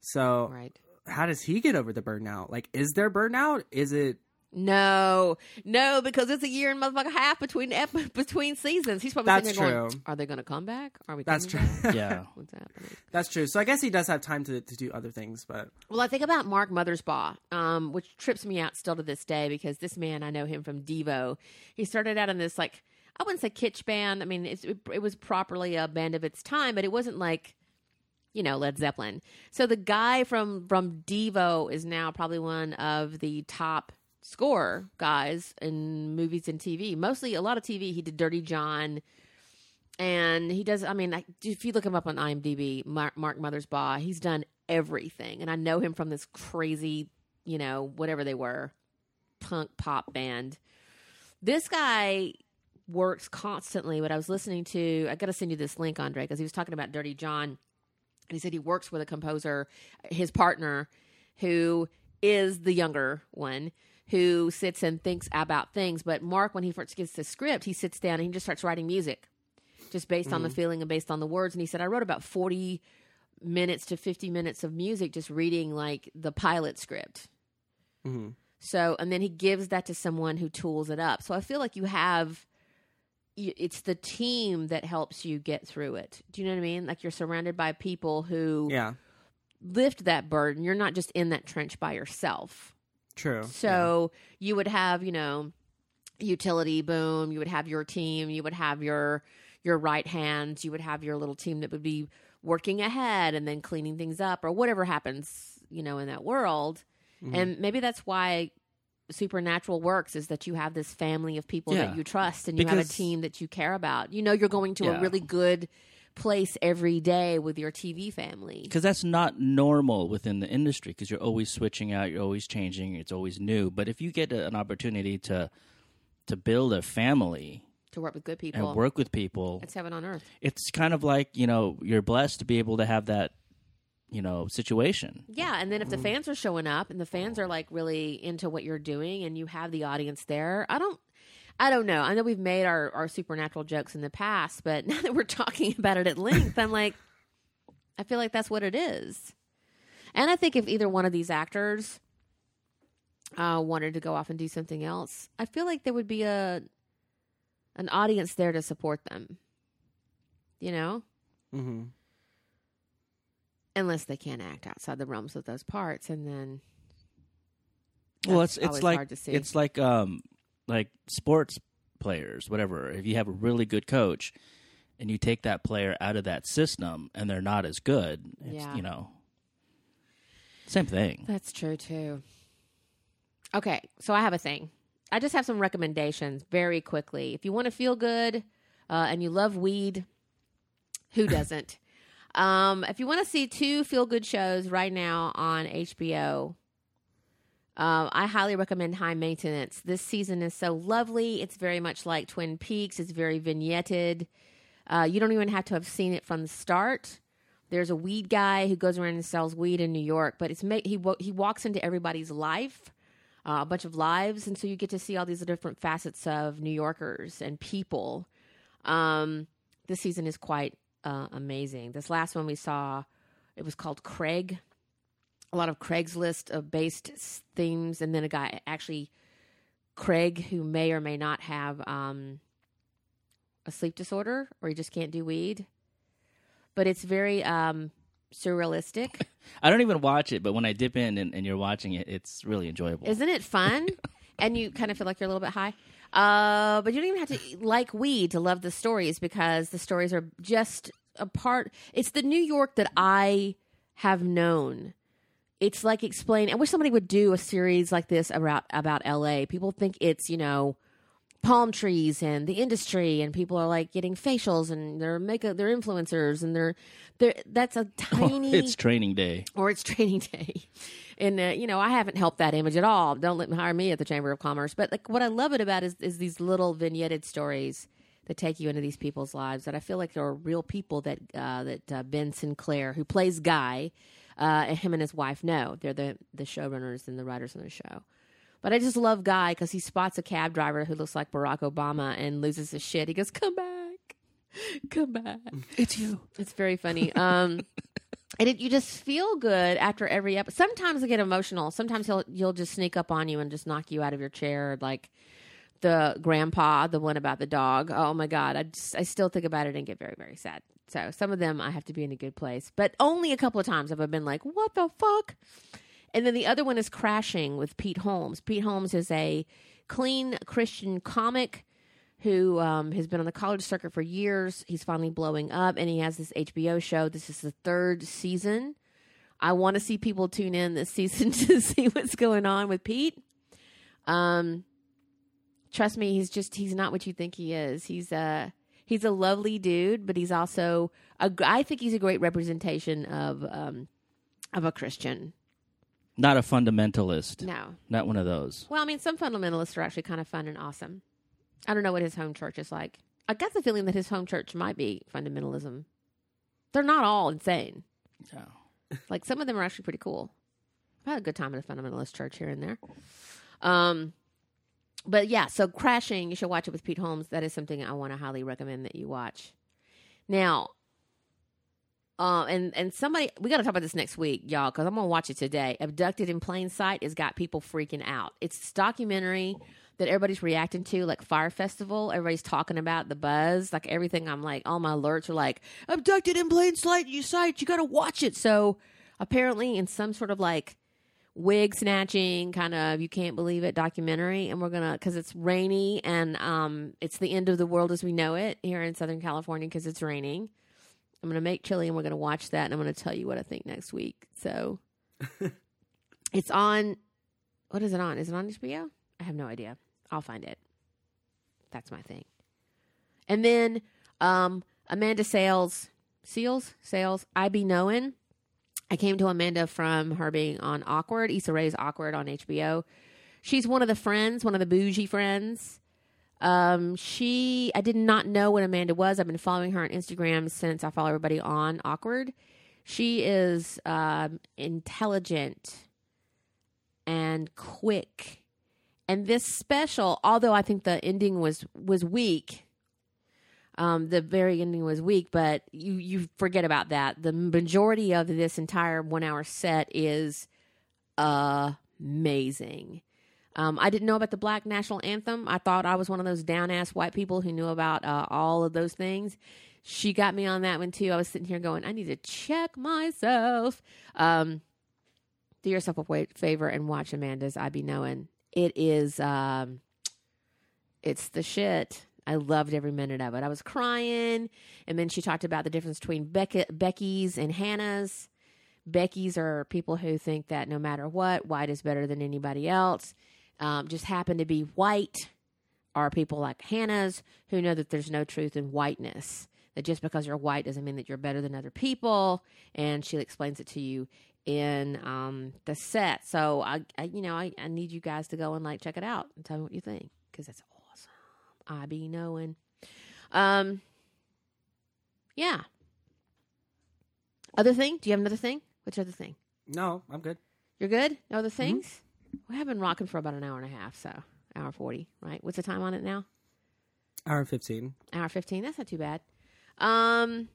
So right how does he get over the burnout? Like, is there burnout? Is it? No, no, because it's a year and motherfucker half between ep- between seasons. He's probably That's sitting there going, true. "Are they going to come back? Are we? That's true. back? Yeah. What's happening?" That's true. So I guess he does have time to to do other things, but Well, I think about Mark Mothersbaugh, um, which trips me out still to this day because this man, I know him from Devo. He started out in this like I wouldn't say kitsch band. I mean, it's, it, it was properly a band of its time, but it wasn't like you know Led Zeppelin. So the guy from from Devo is now probably one of the top score guys in movies and TV. Mostly a lot of TV. He did Dirty John. And he does. I mean, if you look him up on IMDb, Mark, Mothersbaugh, he's done everything, and I know him from this crazy, you know, whatever they were, punk pop band. This guy works constantly. What I was listening to, I got to send you this link, Andre, because he was talking about Dirty John, and he said he works with a composer, his partner, who is the younger one. Who sits and thinks about things, but Mark, when he first gets the script, he sits down and he just starts writing music just based on the feeling and based on the words. And he said, I wrote about 40 minutes to 50 minutes of music just reading like the pilot script. Mhm. So, and then he gives that to someone who tools it up. So I feel like you have, it's the team that helps you get through it. Do you know what I mean? Like you're surrounded by people who yeah, lift that burden. You're not just in that trench by yourself. True. So you would have, you know, utility boom, you would have your team, you would have your your right hands, you would have your little team that would be working ahead and then cleaning things up or whatever happens, you know, in that world. Mhm. And maybe that's why supernatural works is that you have this family of people Yeah. that you trust and you have a team that you care about. You know you're going to a really good place every day with your TV family. because that's not normal within the industry because you're always switching out you're always changing it's always new but if you get a, an opportunity to to build a family To work with good people. and work with people it's heaven on earth. it's kind of like you know you're blessed to be able to have that you know situation Yeah, and then if the fans are showing up and the fans are like really into what you're doing and you have the audience there, I don't I don't know. I know we've made our, our supernatural jokes in the past, but now that we're talking about it at length, I'm like I feel like that's what it is. And I think if either one of these actors uh, wanted to go off and do something else, I feel like there would be a an audience there to support them. You know? hmm Unless they can't act outside the realms of those parts and then well it's it's like hard to see. it's like um like sports players whatever if you have a really good coach and you take that player out of that system and they're not as good it's Yeah. you know same thing That's true too. Okay, so I have a thing. I just have some recommendations very quickly. If you want to feel good uh, and you love weed, who doesn't? um, if you want to see two feel good shows right now on HBO, Uh, I highly recommend High Maintenance. This season is so lovely. It's very much like Twin Peaks. It's very vignetted. Uh, you don't even have to have seen it from the start. There's a weed guy who goes around and sells weed in New York, but it's ma- he wa- he walks into everybody's life, uh, a bunch of lives, and so you get to see all these different facets of New Yorkers and people. Um, this season is quite uh, amazing. This last one we saw, it was called Craig. A lot of Craigslist uh, based themes, and then a guy actually, Craig, who may or may not have um, a sleep disorder or he just can't do weed. But it's very um, surrealistic. I don't even watch it, but when I dip in and, and you're watching it, it's really enjoyable. Isn't it fun? and you kind of feel like you're a little bit high. Uh, but you don't even have to like weed to love the stories because the stories are just a part. It's the New York that I have known. It's like explain. I wish somebody would do a series like this about about L.A. People think it's you know palm trees and the industry, and people are like getting facials and they're makeup, they're influencers, and they're they're that's a tiny it's training day. or it's training day. And uh, you know, I haven't helped that image at all. Don't let me hire me at the Chamber of Commerce. But like, what I love it about is is these little vignetted stories that take you into these people's lives that I feel like there are real people that uh, that uh, Ben Sinclair, who plays Guy, uh, and him and his wife know they're the the showrunners and the writers on the show. But I just love Guy because he spots a cab driver who looks like Barack Obama and loses his shit. He goes, "Come back, come back." It's you. It's very funny. Um, and it, you just feel good after every episode. Sometimes I get emotional. Sometimes he'll you'll just sneak up on you and just knock you out of your chair, like the grandpa, the one about the dog. Oh my god, I just, I still think about it and get very very sad. So some of them I have to be in a good place, but only a couple of times have I been like, "What the fuck." And then the other one is Crashing with Pete Holmes. Pete Holmes is a clean Christian comic who um, has been on the college circuit for years. He's finally blowing up, and he has this HBO show. This is the third season. I want to see people tune in this season to see what's going on with Pete. Um, trust me, he's just he's not what you think he is. He's a he's a lovely dude, but he's also a. I think he's a great representation of um, of a Christian. Not a fundamentalist. No, Not one of those. well, I mean, some fundamentalists are actually kind of fun and awesome. I don't know what his home church is like. I got the feeling that his home church might be fundamentalism. They're not all insane. No. Like some of them are actually pretty cool. I've had a good time at a fundamentalist church here and there. Um, but yeah, so crashing, you should watch it with Pete Holmes. That is something I want to highly recommend that you watch. Now, uh, and and somebody we got to talk about this next week, y'all, because I'm gonna watch it today. Abducted in Plain Sight has got people freaking out. It's this documentary that everybody's reacting to, like Fire Festival. Everybody's talking about the buzz, like everything. I'm like, all my alerts are like, abducted in plain sight. You sight, you got to watch it. So apparently, in some sort of like wig snatching kind of you can't believe it documentary. And we're gonna because it's rainy and um it's the end of the world as we know it here in southern california because it's raining. I'm gonna make chili and we're gonna watch that and i'm gonna tell you what i think next week. So it's on what is it on? Is it on hbo i have no idea. I'll find it. That's my thing. And then um amanda sales seals sales i be knowing I came to Amanda from her being on Awkward, Issa Rae's Awkward on HBO. She's one of the friends, one of the bougie friends. Um, she, I did not know what Amanda was. I've been following her on Instagram since I follow everybody on Awkward. She is um, intelligent and quick. And this special, although I think the ending was was weak, um, the very ending was weak, but you you forget about that. The majority of this entire one hour set is amazing. Um, I didn't know about the Black National Anthem. I thought I was one of those down ass white people who knew about uh, all of those things. She got me on that one too. I was sitting here going, I need to check myself. Um, do yourself a favor and watch Amanda's I Be Knowing. It is, um, it's the shit. I loved every minute of it. I was crying, and then she talked about the difference between Becky, Becky's and Hannah's. Becky's are people who think that no matter what, white is better than anybody else. Um, just happen to be white. Are people like Hannah's who know that there's no truth in whiteness. That just because you're white doesn't mean that you're better than other people. And she explains it to you in um, the set. So I, I you know, I, I need you guys to go and like check it out and tell me what you think because awesome. I be knowing. Um, yeah. Other thing? Do you have another thing? Which other thing? No, I'm good. You're good? No other things? We have been rocking for about an hour and a half, so hour forty, right? What's the time on it now? Hour fifteen. Hour fifteen. That's not too bad. Um,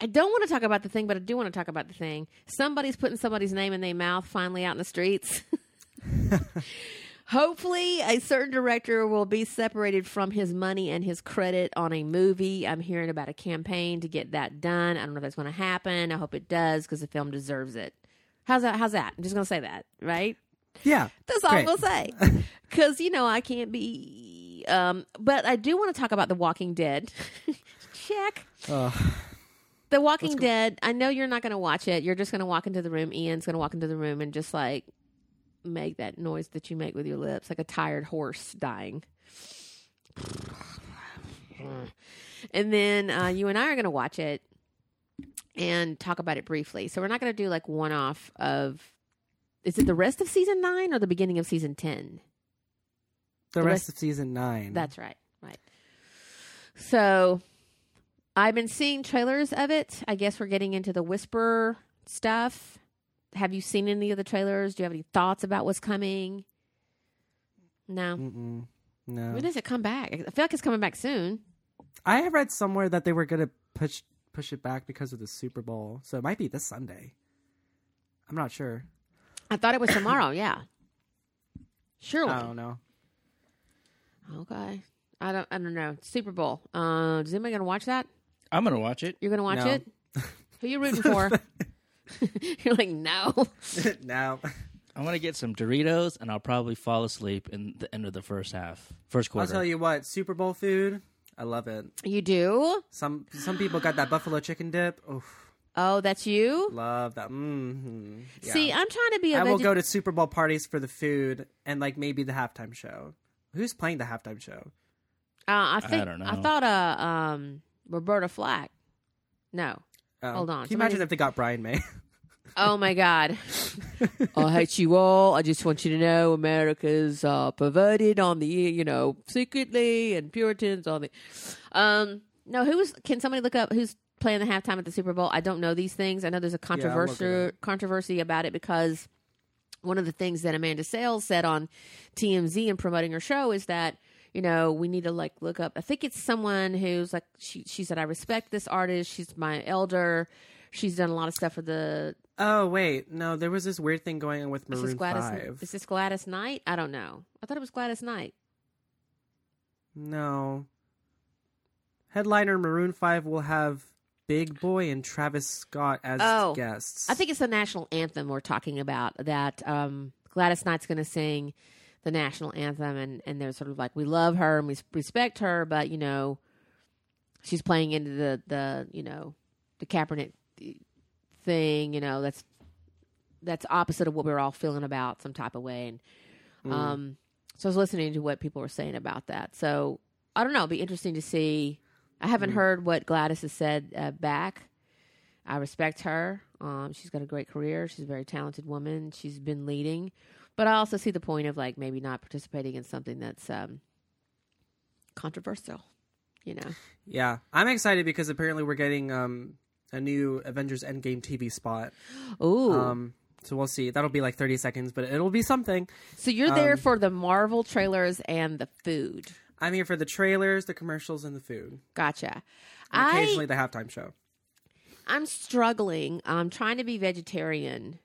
I don't want to talk about the thing, but I do want to talk about the thing. Somebody's putting somebody's name in their mouth finally out in the streets. Hopefully, a certain director will be separated from his money and his credit on a movie. I'm hearing about a campaign to get that done. I don't know if that's going to happen. I hope it does because the film deserves it. How's that? How's that? I'm just going to say that, right? Yeah. That's all I'm going to say. Because, you know, I can't be. Um, but I do want to talk about The Walking Dead. Check. Ugh. The Walking Dead, I know you're not going to watch it. You're just going to walk into the room. Ian's going to walk into the room and just like make that noise that you make with your lips, like a tired horse dying. And then uh, you and I are going to watch it and talk about it briefly. So we're not going to do like one off of. Is it the rest of season nine or the beginning of season 10? The, The rest rest- of season nine. That's right. Right. So I've been seeing trailers of it. I guess we're getting into the whisper stuff. Have you seen any of the trailers? Do you have any thoughts about what's coming? No. Mm-mm. No. When does it come back? I feel like it's coming back soon. I have read somewhere that they were going to push push it back because of the Super Bowl, so it might be this Sunday. I'm not sure. I thought it was tomorrow. yeah. Surely. I don't know. Okay. I don't. I don't know. Super Bowl. Uh, is anybody gonna watch that? I'm gonna watch it. You're gonna watch No. it. Who are you rooting for? You're like no. no. I'm gonna get some Doritos, and I'll probably fall asleep in the end of the first half, first quarter. I'll tell you what, Super Bowl food, I love it. You do? Some some people got that buffalo chicken dip. Oof, Oh, that's you. love that. hmm Yeah. See, I'm trying to be a I will go to Super Bowl parties for the food and like maybe the halftime show. Who's playing the halftime show? Uh, I think don't know. I thought uh um Roberta Flack. No. Oh, Hold on, Can you imagine somebody- if they got Brian May? Oh my God. I hate you all. I just want you to know America's uh, perverted on the you know secretly and Puritans on the. Um. No. Who was? Can somebody look up who's playing the halftime at the Super Bowl? I don't know these things. I know there's a controversy controversy about it because one of the things that Amanda Sales said on TMZ in promoting her show is that you know we need to like look up. I think it's someone who's like she she said I respect this artist. She's my elder. She's done a lot of stuff for the. oh wait, no, there was this weird thing going on with Is this Maroon Gladys? Five. Is this Gladys Knight? I don't know. I thought it was Gladys Knight. No. Headliner Maroon Five will have Big Boi and Travis Scott as Oh, guests. I think it's the national anthem we're talking about. That um, Gladys Knight's going to sing the national anthem, and and they're sort of like we love her and we respect her, but you know, she's playing into the the you know the Kaepernick thing. You know that's that's opposite of what we're all feeling about some type of way, and Mm. um, so I was listening to what people were saying about that. So I don't know. It'd be interesting to see. I haven't Mm. heard what Gladys has said uh, back. I respect her. Um, she's got a great career. She's a very talented woman. She's been leading, but I also see the point of like maybe not participating in something that's um, controversial. You know, Yeah, I'm excited because apparently we're getting um, a new Avengers Endgame TV spot. ooh. Um, so we'll see. That'll be like 30 seconds, but it'll be something. so you're there um, for the Marvel trailers and the food. I'm here for the trailers, the commercials, and the food. Gotcha. And I occasionally the halftime show. I'm struggling. I'm trying to be vegetarian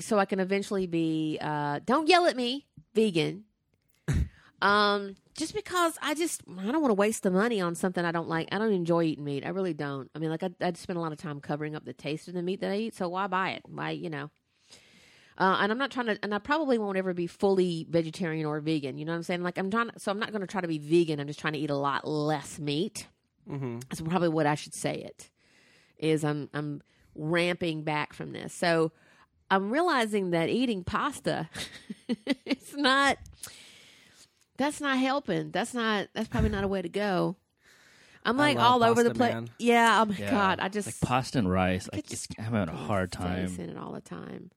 so I can eventually be uh don't yell at me, vegan. um just because I just I don't want to waste the money on something I don't like. I don't enjoy eating meat. I really don't. I mean like I I spend a lot of time covering up the taste of the meat that I eat, so why buy it? Why, you know. Uh, and I'm not trying to, and I probably won't ever be fully vegetarian or vegan. You know what I'm saying? Like I'm trying, so I'm not going to try to be vegan. I'm just trying to eat a lot less meat. hmm That's probably what I should say it is I'm I'm ramping back from this. So I'm realizing that eating pasta it's not that's not helping. That's not that's probably not a way to go. I'm like love all over the place. man. Yeah. Oh my Yeah. god. I just like pasta and rice. Like could it's, I'm having a hard time. in it all the time.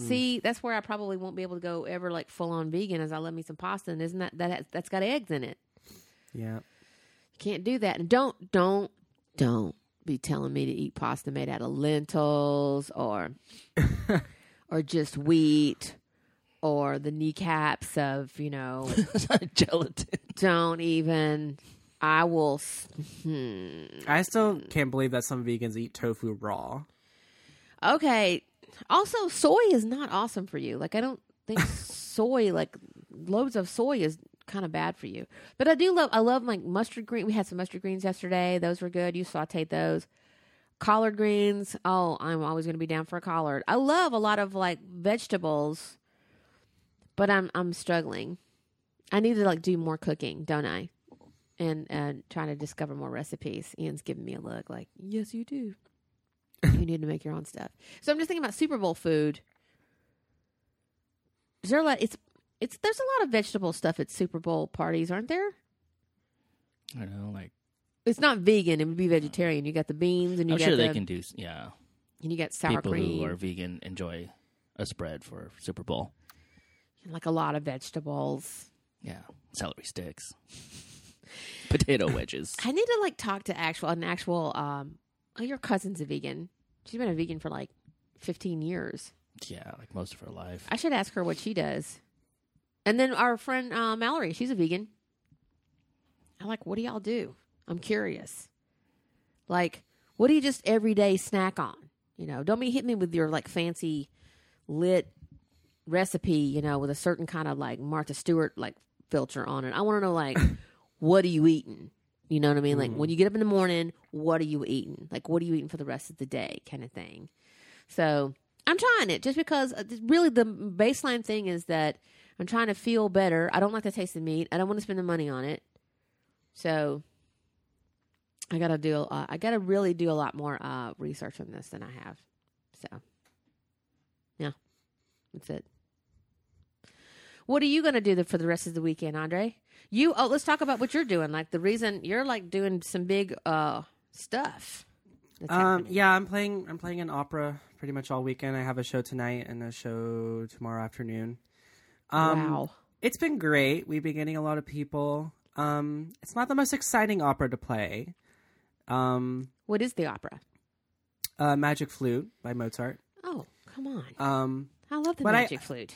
Mm. See, that's where I probably won't be able to go ever like full on vegan. As I love me some pasta, and isn't that that has, that's got eggs in it? Yeah. You can't do that. And don't don't don't be telling me to eat pasta made out of lentils or or just wheat or the kneecaps of you know. Gelatin. don't even. I will. Hmm. I still can't believe that some vegans eat tofu raw. Okay. Also, soy is not awesome for you. Like, I don't think soy, like loads of soy, is kind of bad for you. But I do love. I love like mustard green. We had some mustard greens yesterday. Those were good. You sautéed those. Collard greens. Oh, I'm always going to be down for a collard. I love a lot of like vegetables, but I'm I'm struggling. I need to like do more cooking, don't I? And and trying to discover more recipes. Ian's giving me a look like, yes, you do. you need to make your own stuff. So I'm just thinking about Super Bowl food. Is there a lot? It's it's there's a lot of vegetable stuff at Super Bowl parties, aren't there? I don't know. Like It's not vegan; it would be vegetarian. You got the beans, and you I'm got sure the, they can do. Yeah, and you got sour people cream, who are vegan enjoy a spread for Super Bowl. like a lot of vegetables. Yeah, celery sticks, potato wedges. I need to like talk to actual an actual. um Oh, your cousin's a vegan. She's been a vegan for like 15 years. Yeah, like most of her life. I should ask her what she does. And then our friend uh, Mallory, she's a vegan. I'm like, what do y'all do? I'm curious. Like, what do you just everyday snack on? You know, don't be hit me with your like fancy lit recipe, you know, with a certain kind of like Martha Stewart like filter on it. I want to know like, what are you eating? You know what I mean? Like when you get up in the morning, what are you eating? Like, what are you eating for the rest of the day, kind of thing. So I'm trying it just because uh, really the baseline thing is that I'm trying to feel better. I don't like the taste of meat. I don't want to spend the money on it. So I gotta do. Uh, I gotta really do a lot more uh, research on this than I have. So yeah, that's it. What are you gonna do for the rest of the weekend, Andre? You oh, let's talk about what you're doing. Like the reason you're like doing some big uh, stuff. Um, yeah, I'm playing. I'm playing an opera pretty much all weekend. I have a show tonight and a show tomorrow afternoon. Um, wow. It's been great. We've been getting a lot of people. Um, it's not the most exciting opera to play. Um, What is the opera? uh, Magic Flute by Mozart. Oh, come on. Um, I love the but I- magic flute.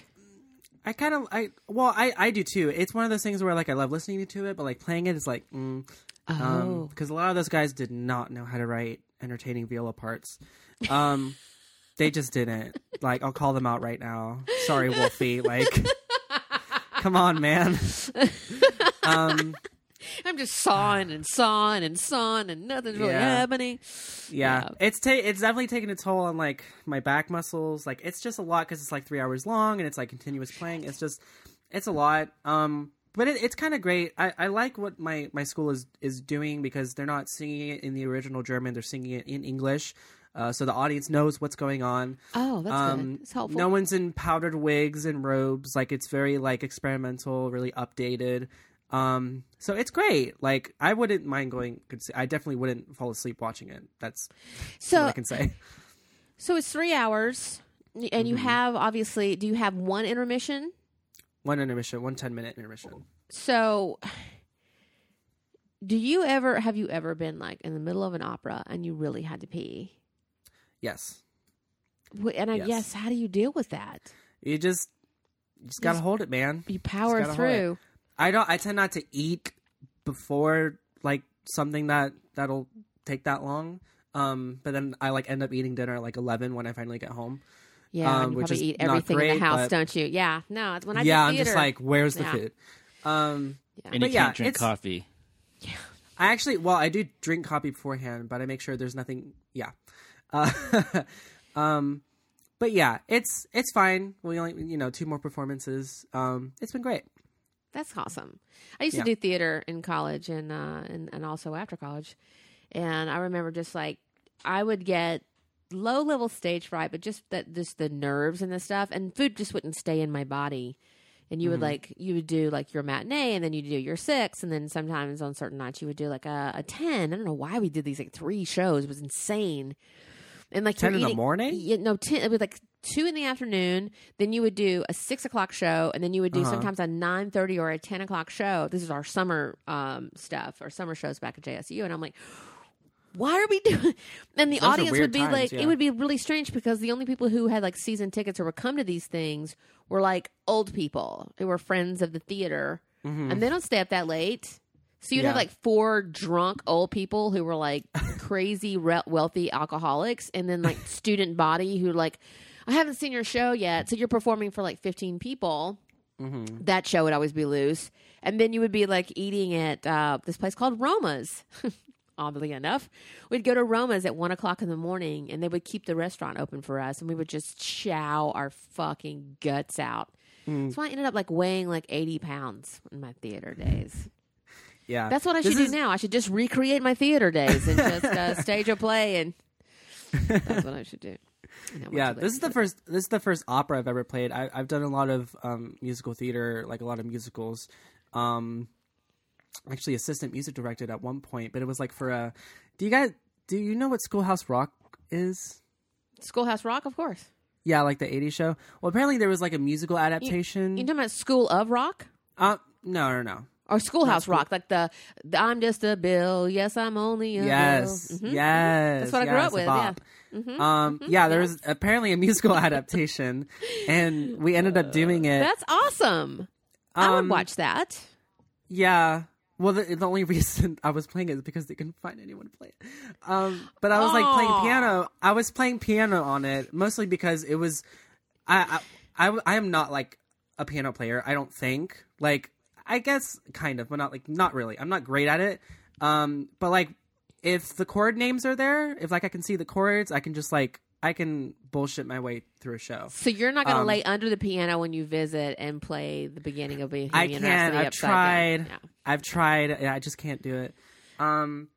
I kind of, I well, I I do too. It's one of those things where like I love listening to it, but like playing it is like, mm, Oh. because a lot of those guys did not know how to write entertaining viola parts. Um, they just didn't. Like, I'll call them out right now. Sorry, Wolfie. Like, come on, man. Um, I'm just sawing and sawing and sawing and nothing's really Yeah. happening. yeah, Yeah. it's ta- it's definitely taking a toll on like my back muscles. Like, it's just a lot because it's like three hours long and it's like continuous playing. It's just, it's a lot. Um, but it, it's kind of great. I, I like what my, my school is is doing because they're not singing it in the original German. They're singing it in English, uh, so the audience knows what's going on. Oh, that's um, good. It's helpful. No one's in powdered wigs and robes. Like it's very like experimental, really updated. Um, so it's great. Like I wouldn't mind going. I definitely wouldn't fall asleep watching it. That's so, I can say. so it's three hours, and Mm-hmm. you have obviously. Do you have one intermission? One intermission, one 10 minute intermission. So, do you ever have you ever been like in the middle of an opera and you really had to pee? Yes, And I Yes. guess how do you deal with that? you just you just gotta Just- hold it, man. You power gotta hold it. through. I don't. I tend not to eat before like something that that'll take that long. Um, but then I like end up eating dinner at like eleven when I finally get home. Yeah, Um, and you which probably is eat not everything in great, the house, but- don't you? Yeah, no. It's when I yeah, I'm just like, where's the Yeah. food? Um, Yeah. And But you yeah, can't drink it's- coffee. Yeah, I actually, well, I do drink coffee beforehand, but I make sure there's nothing. Yeah. Uh, um, but yeah, it's it's fine. We only, you know, two more performances. Um, it's been great. That's awesome. I used Yeah. to do theater in college and uh and, and also after college. And I remember just like I would get low level stage fright, but just that just the nerves and the stuff and food just wouldn't stay in my body and you would like you would do like your matinee, and then you would do your six, and then sometimes on certain nights you would do like a, a ten. I don't know why we did these like three shows. It was insane. And like 10 you're in the morning? Yeah, no, ten. It was like two in the afternoon. Then you would do a six o'clock show, and then you would do Uh-huh. sometimes a nine thirty or a ten o'clock show. This is our summer um, stuff, our summer shows back at JSU, and I'm like, why are we doing? And the Those audience would be times, like, yeah. it would be really strange because the only people who had like season tickets or would come to these things were like old people who were friends of the theater, and they don't stay up that late. So you'd have Mm-hmm. Like four drunk old people who were like crazy re- wealthy alcoholics, and then like student body who like, I haven't seen your show yet. So you're performing for like 15 people. Mm-hmm. That show would always be loose, and then you would be like eating at uh, this place called Roma's. Oddly enough, we'd go to Roma's at one o'clock in the morning, and they would keep the restaurant open for us, and we would just chow our fucking guts out. Mm. So I ended up like weighing like 80 pounds in my theater days. Yeah, That's what I This should is- do now. I should just recreate my theater days and just uh, stage a play, and that's what I should do. And I went Yeah, this is the first. This is the first opera I've ever played. I, I've done a lot of um, musical theater, like a lot of musicals. Um, actually, assistant music directed at one point, but it was like for a. Do you guys do you know what Schoolhouse Rock is? Schoolhouse Rock, of course. Yeah, like the '80s show. Well, apparently there was like a musical adaptation. You talking about School of Rock uh, no, no, no. Or Schoolhouse Rock? Like the, the I'm just a bill. Yes, I'm only a Yes, bill. Mhm. yes. That's what I grew up with, yeah. Mhm, Um, yeah, there was apparently a musical adaptation, and we ended up doing it. That's awesome. I would Um, watch that. Yeah. Well, the, the only reason I was playing it is because they couldn't find anyone to play it. Um, but I was like playing piano. I was playing piano on it mostly because it was. I I I, I am not like a piano player. I don't think. Like I guess kind of, but not like not really. I'm not great at it. Um, but like if the chord names are there, if like I can see the chords, I can just like I can bullshit my way through a show. So you're not going to um, lay under the piano when you visit and play the beginning of Bohemian I can't. Rhapsody I've tried. I've tried. I just can't do it. Um,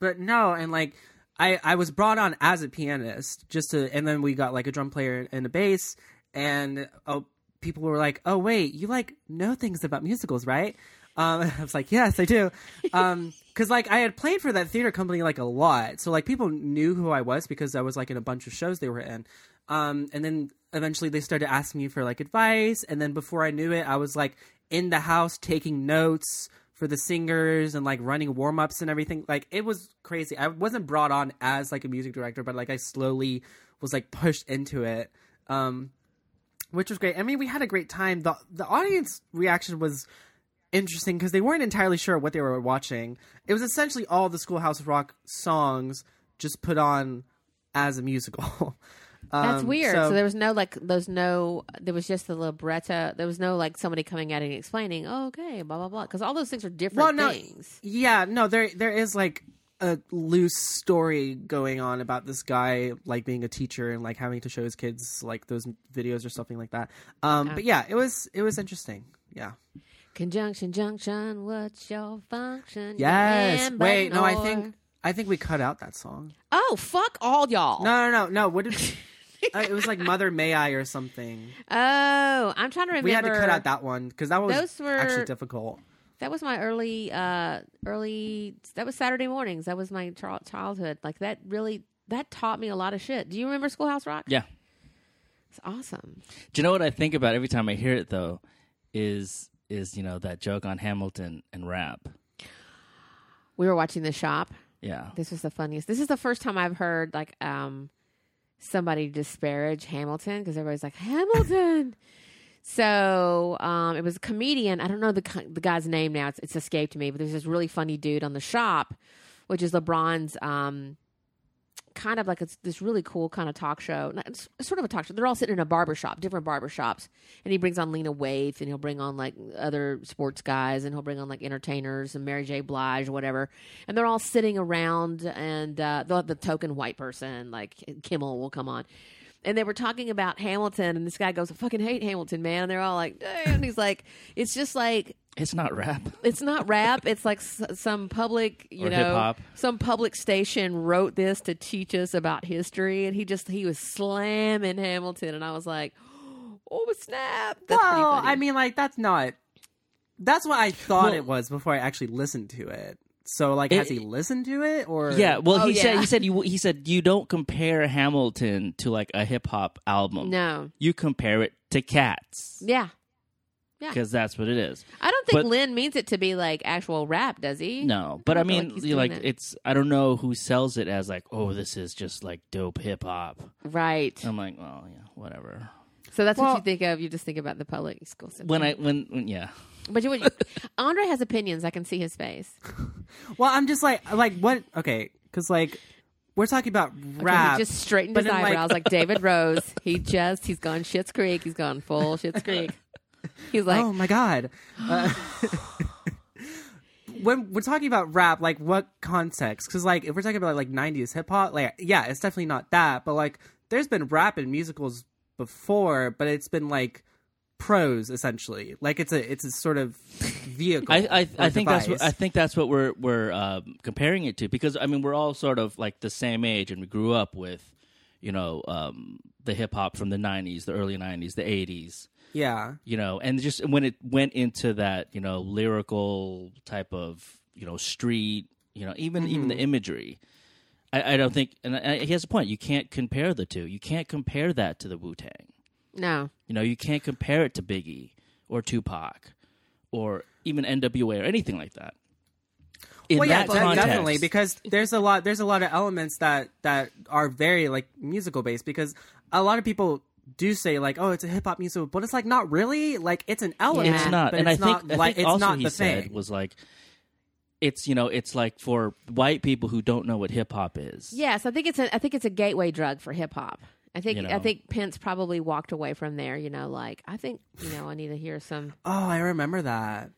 but no, and like I I was brought on as a pianist just to, and then we got like a drum player and a bass, and oh, people were like, oh wait, you like know things about musicals, right? Um, I was like, yes, I do. Um, cause like I had played for that theater company like a lot. So like people knew who I was because I was like in a bunch of shows they were in. Um, and then eventually they started asking me for like advice. And then before I knew it, I was like in the house taking notes for the singers and like running warm ups and everything. Like it was crazy. I wasn't brought on as like a music director, but like I slowly was like pushed into it. Um, which was great. I mean, we had a great time. the The audience reaction was interesting because they weren't entirely sure what they were watching. It was essentially all the Schoolhouse Rock songs just put on as a musical. That's Um, weird. So, there was no like, there's no, there was just the libretto. There was no like somebody coming out and explaining, oh, okay, blah blah blah, because all those things are different well, no, things. yeah, no, there there is like a loose story going on about this guy like being a teacher and like having to show his kids like those videos or something like that. Um, but yeah, it was it was interesting. Yeah. Conjunction, junction. What's your function? Yes. Wait, no, I think I think we cut out that song. Oh, fuck all y'all. No, no, no, no. What did? uh, it was like Mother May I or something. Oh, I'm trying to remember. We had to cut out that one because that was were- actually difficult. That was my early, uh, early. That was Saturday mornings. That was my childhood. Like that really, that taught me a lot of shit. Do you remember Schoolhouse Rock? Yeah. It's awesome. Do you know what I think about every time I hear it though? Is is you know that joke on Hamilton and rap? We were watching The Shop. Yeah. This was the funniest. This is the first time I've heard like um somebody disparage Hamilton because everybody's like Hamilton. So um, it was a comedian. I don't know the the guy's name now. It's, it's escaped me. But there's this really funny dude on the shop, which is LeBron's um, kind of like it's this really cool kind of talk show. It's sort of a talk show. They're all sitting in a barber shop, different barber shops, and he brings on Lena Waithe, and he'll bring on like other sports guys, and he'll bring on like entertainers and Mary J. Blige, or whatever. And they're all sitting around, and uh, they'll have the token white person, like Kimmel, will come on. And they were talking about Hamilton, and this guy goes, "I fucking hate Hamilton, man." And they're all like, "Damn!" And he's like, "It's just like It's not rap. it's not rap. It's like s- some public, you Or know, hip-hop. some public station wrote this to teach us about history, and he just he was slamming Hamilton, and I was like, oh snap! That's well. I mean, like that's not. That's what I thought Well- it was before I actually listened to it. So, like, It- has he listened to it or? Yeah, well, Oh, he said he said you he said you don't compare Hamilton to like a hip hop album. no, you compare it to Cats yeah, Yeah. because that's what it is. I don't think But- Lin means it to be like actual rap, does he? No, but I I feel like mean, he's you doing like that. it's I don't know who sells it as like oh this is just like dope hip hop. right. I'm like well yeah whatever. So that's Well- what you think of. You just think about the public school system. When I when, when yeah but you, would- Andre has opinions. I can see his face. Well, I'm just like, like what? Okay, because like we're talking about Okay, rap. he just straightened his then, like- eyebrows like, David Rose. He just he's gone Schitt's Creek. He's gone full Schitt's Creek. He's like, oh my god. Uh, when we're talking about rap, like what context? Because like if we're talking about like '90s hip hop, like yeah, it's definitely not that. But like, there's been rap in musicals before, but it's been like prose essentially. Like it's a it's a sort of vehicle. I I, I think that's what. I think that's what we're we're um, comparing it to because I mean we're all sort of like the same age and we grew up with you know um, the hip hop from the '90s, the early '90s, the '80s. yeah. you know, and just when it went into that, you know, lyrical type of, you know, street, you know, even even the imagery, I, I don't think, and I, he has a point. You can't compare the two. You can't compare that to the Wu Tang. No, You know, you can't compare it to Biggie or Tupac or even NWA or anything like that. In well, yeah, that context, definitely because there's a lot there's a lot of elements that that are very like musical based because a lot of people do say like oh it's a hip hop musical but it's like not really like it's an element Yeah. it's not. but and it's I think, not I like think it's also not he the said thing was like, it's you know, it's like for white people who don't know what hip hop is. yes, I think it's a I think it's a gateway drug for hip hop. I think You I think Pence probably walked away from there. You know, like I think you know I need to hear some. oh I remember that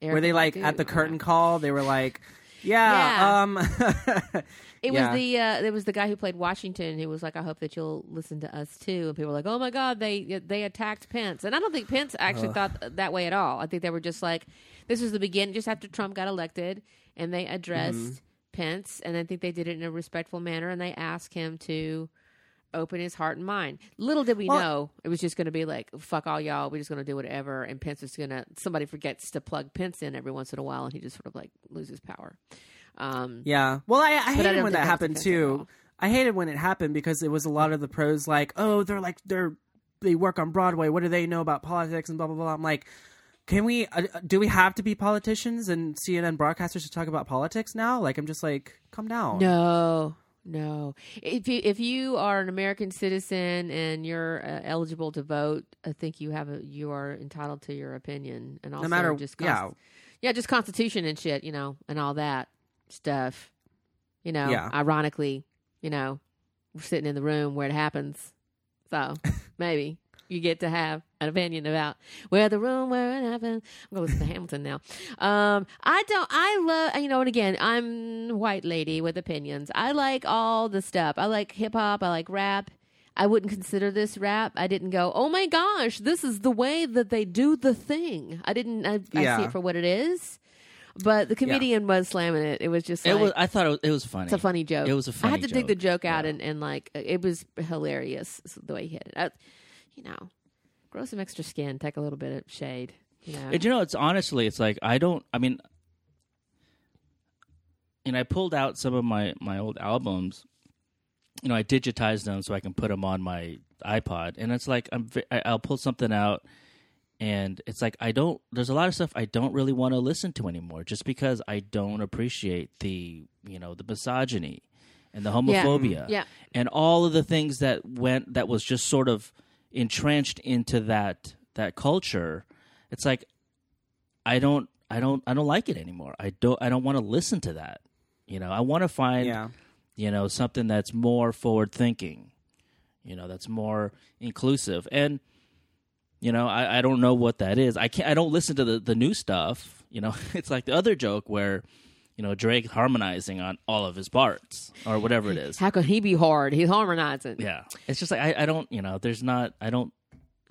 Eric were they like Badu. at the curtain call they were like yeah, Yeah. um It Yeah. was the uh, it was the guy who played Washington who was like, I hope that you'll listen to us too. And people were like, Oh my God, they they attacked Pence, and I don't think Pence actually thought that way at all. I think they were just like, this was the beginning, just after Trump got elected, and they addressed Mm-hmm. Pence, and I think they did it in a respectful manner, and they asked him to open his heart and mind. Little did we Well- know it was just going to be like, fuck all y'all, we're just going to do whatever, and Pence is going to somebody forgets to plug Pence in every once in a while, and he just sort of like loses power. Um, Yeah. Well, I, I But I hated don't when that happened the case at too. I hated when it happened because it was a lot of the pros like, oh, they're like they're they work on Broadway. What do they know about politics and blah blah blah. I'm like, can we? Uh, do we have to be politicians and CNN broadcasters to talk about politics now? Like, I'm just like, come down. No, no. If you if you are an American citizen and you're uh, eligible to vote, I think you have a you are entitled to your opinion, and also matter- just yeah. yeah, just Constitution and shit, you know, and all that stuff. You know, Yeah. ironically, you know, we're sitting in the room where it happens, so maybe you get to have an opinion about where the room where it happened. I'm gonna listen to Hamilton now. Um, I don't. I love you know, and again, I'm white lady with opinions. I like all the stuff. I like hip hop. I like rap. I wouldn't consider this rap. I didn't go, oh my gosh, this is the way that they do the thing. I didn't. I, I see it for what it is. But the comedian was slamming it. It was just like It was. I thought it was, it was funny. it's a funny joke. It was a I funny I had to dig the joke. joke out Yeah. and, and like it was hilarious the way he hit it. I, you know, grow some extra skin, take a little bit of shade. You know, And you know, it's honestly, it's like I don't. I mean, and I pulled out some of my my old albums. You know, I digitized them so I can put them on my iPod, and it's like I'm. I'll pull something out, and it's like I don't. There's a lot of stuff I don't really want to listen to anymore, just because I don't appreciate the you know the misogyny and the homophobia Yeah. and all of the things that went that was just sort of entrenched into that that culture it's like i don't i don't i don't like it anymore. I don't i don't want to listen to that you know? I want to find Yeah. you know something that's more forward thinking you know that's more inclusive. And you know I, I don't know what that is. I can't i don't listen to the, the new stuff you know? It's like the other joke where you know drake harmonizing on all of his parts or whatever it is how could he be hard? He's harmonizing. yeah it's just like I, I don't you know there's not i don't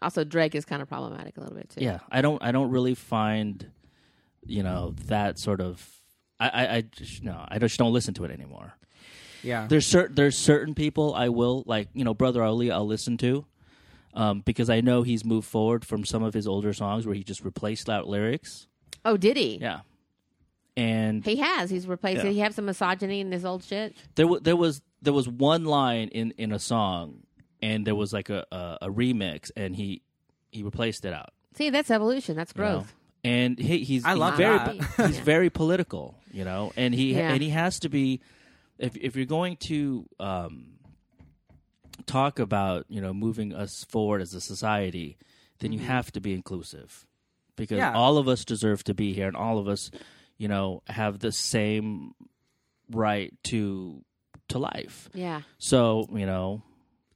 Also, Drake is kind of problematic a little bit too. yeah i don't i don't really find you know that sort of i i, I just no i just don't listen to it anymore Yeah. there's certain there's certain people i will like you know brother ali i'll listen to um, because I know he's moved forward from some of his older songs where he just replaced out lyrics. Oh, did he? Yeah, and He has. He's replaced. Yeah. He have some misogyny in his old shit? there w- there was there was one line in in a song, and there was like a a, a remix, and he he replaced it out. See, that's evolution. That's you know? growth. And he, he's I he's love very that. he's Yeah. very political, you know, and he Yeah. and he has to be if if you're going to um, talk about you know moving us forward as a society, then you have to be inclusive because Yeah. all of us deserve to be here, and all of us, you know, have the same right to to life. Yeah. So you know,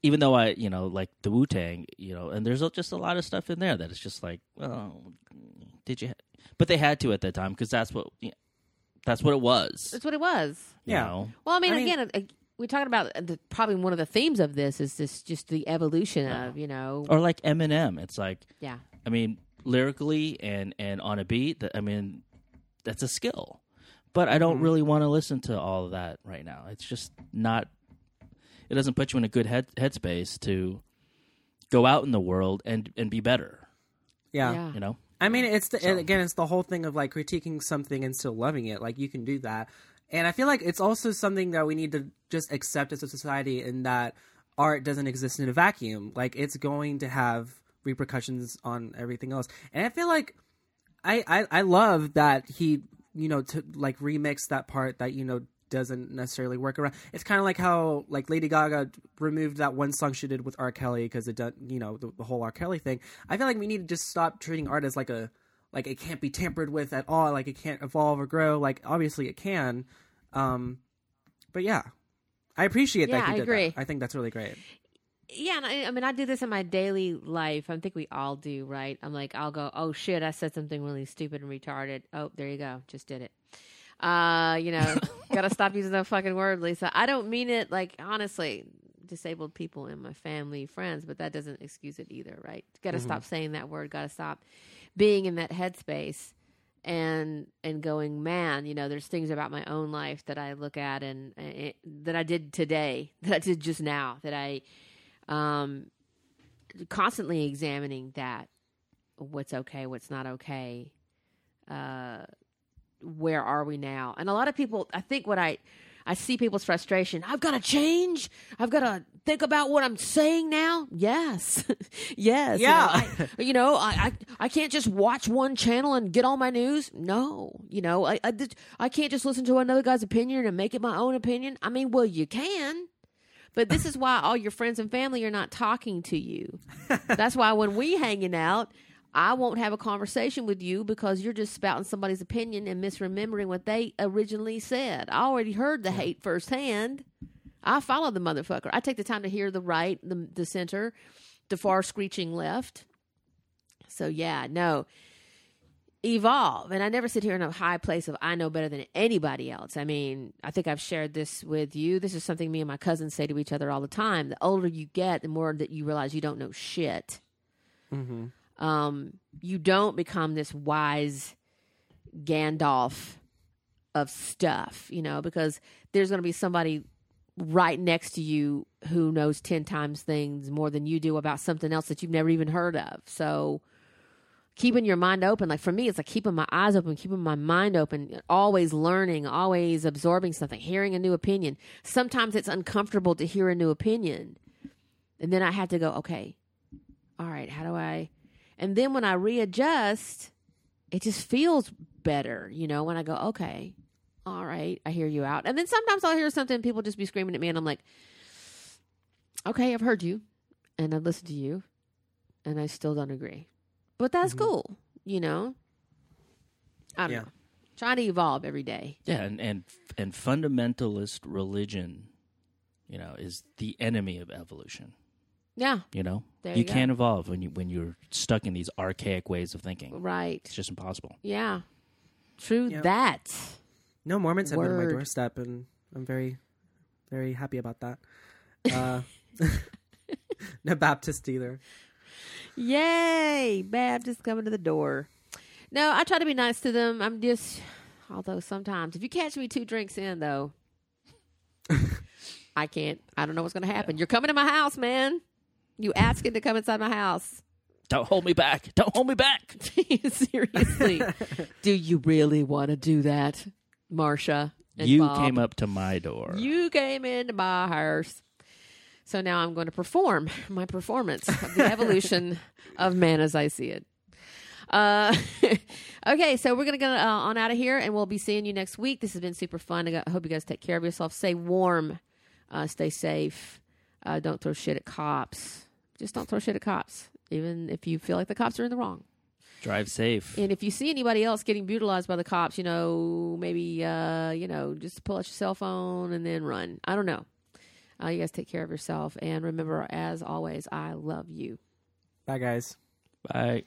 even though I you know like the Wu Tang, you know, and there's just a lot of stuff in there that it's just like, well, did you? Ha-? But they had to at that time because that's what you know, that's what it was. That's what it was. you Yeah. know? Well, I mean, I mean- again, uh, we're talking about the, probably one of the themes of this is this just the evolution of you know. or like Eminem. It's like yeah. I mean, lyrically and and on a beat. That I mean, that's a skill. But I don't mm-hmm. really want to listen to all of that right now. It's just not. It doesn't put you in a good head headspace to go out in the world and and be better. Yeah. Yeah. You know. I mean, it's the, So- again, it's the whole thing of like critiquing something and still loving it. Like you can do that, and I feel like it's also something that we need to just accept as a society, in that art doesn't exist in a vacuum. Like it's going to have repercussions on everything else, and I feel like I I, I love that he you know to like remix that part that you know doesn't necessarily work around. It's kind of like how like Lady Gaga removed that one song she did with R. Kelly because it done you know the, the whole R. Kelly thing. I feel like we need to just stop treating art as like a like it can't be tampered with at all. Like it can't evolve or grow. Like obviously it can, um, but yeah, I appreciate Yeah, that. I did agree. That. I think that's really great. Yeah, and I, I mean, I do this in my daily life. I think we all do, right? I'm like, I'll go, oh shit, I said something really stupid and retarded. Oh, there you go, just did it. Uh, you know, gotta stop using that fucking word, Lisa. I don't mean it like honestly, disabled people in my family, friends, but that doesn't excuse it either, right? Got to stop saying that word. Got to stop being in that headspace and and going, man, you know, there's things about my own life that I look at and, and that I did today, that I did just now, that I um constantly examining that what's okay, what's not okay. Uh where are we now? And a lot of people I think what I I see people's frustration. I've got to change. I've got to think about what I'm saying now. Yes, yes. You know, Yeah. I, you know, I, I I can't just watch one channel and get all my news. No, you know, I I, I can't just listen to another guy's opinion and make it my own opinion. I mean, well, you can, but this is why all your friends and family are not talking to you. That's why when we hanging out, I won't have a conversation with you because you're just spouting somebody's opinion and misremembering what they originally said. I already heard the hate firsthand. I follow the motherfucker. I take the time to hear the right, the the center, the far screeching left. So yeah, no. Evolve. And I never sit here in a high place of I know better than anybody else. I mean, I think I've shared this with you. This is something me and my cousins say to each other all the time. The older you get, the more that you realize you don't know shit. Mm-hmm. Um, you don't become this wise Gandalf of stuff, you know, because there's going to be somebody right next to you who knows 10 times things more than you do about something else that you've never even heard of. So keeping your mind open, like for me, it's like keeping my eyes open, keeping my mind open, always learning, always absorbing something, hearing a new opinion. Sometimes it's uncomfortable to hear a new opinion. And then I have to go, okay, all right, how do I? And then when I readjust, it just feels better, you know, when I go, okay, all right, I hear you out. And then sometimes I'll hear something, people just be screaming at me, and I'm like, okay, I've heard you, and I've listened to you, and I still don't agree. But that's cool, you know? I don't Yeah. know. Trying to evolve every day. Yeah, and and and fundamentalist religion, you know, is the enemy of evolution. Yeah, You know, There you, you can't evolve when you when you're stuck in these archaic ways of thinking. right. It's just impossible. Yeah. True Yeah. that. No Mormons have been on my doorstep, and I'm very, very happy about that. Uh, no Baptist either. Yay! Baptist coming to the door. No, I try to be nice to them. I'm just, although sometimes, if you catch me two drinks in, though, I can't. I don't know what's going to happen. You're coming to my house, man. You asking to come inside my house. Don't hold me back. Don't hold me back. Seriously. do you really want to do that, Marcia? you Bob? came up to my door. You came into my house. So now I'm going to perform my performance of the evolution of man as I see it. Uh, okay, so we're going to go uh, on out of here and we'll be seeing you next week. This has been super fun. I got- I hope you guys take care of yourself. Stay warm, uh, stay safe. Uh, don't throw shit at cops. Just don't throw shit at cops, even if you feel like the cops are in the wrong. Drive safe. And if you see anybody else getting brutalized by the cops, you know, maybe, uh, you know, just pull out your cell phone and then run. I don't know. Uh, you guys take care of yourself. And remember, as always, I love you. Bye, guys. Bye.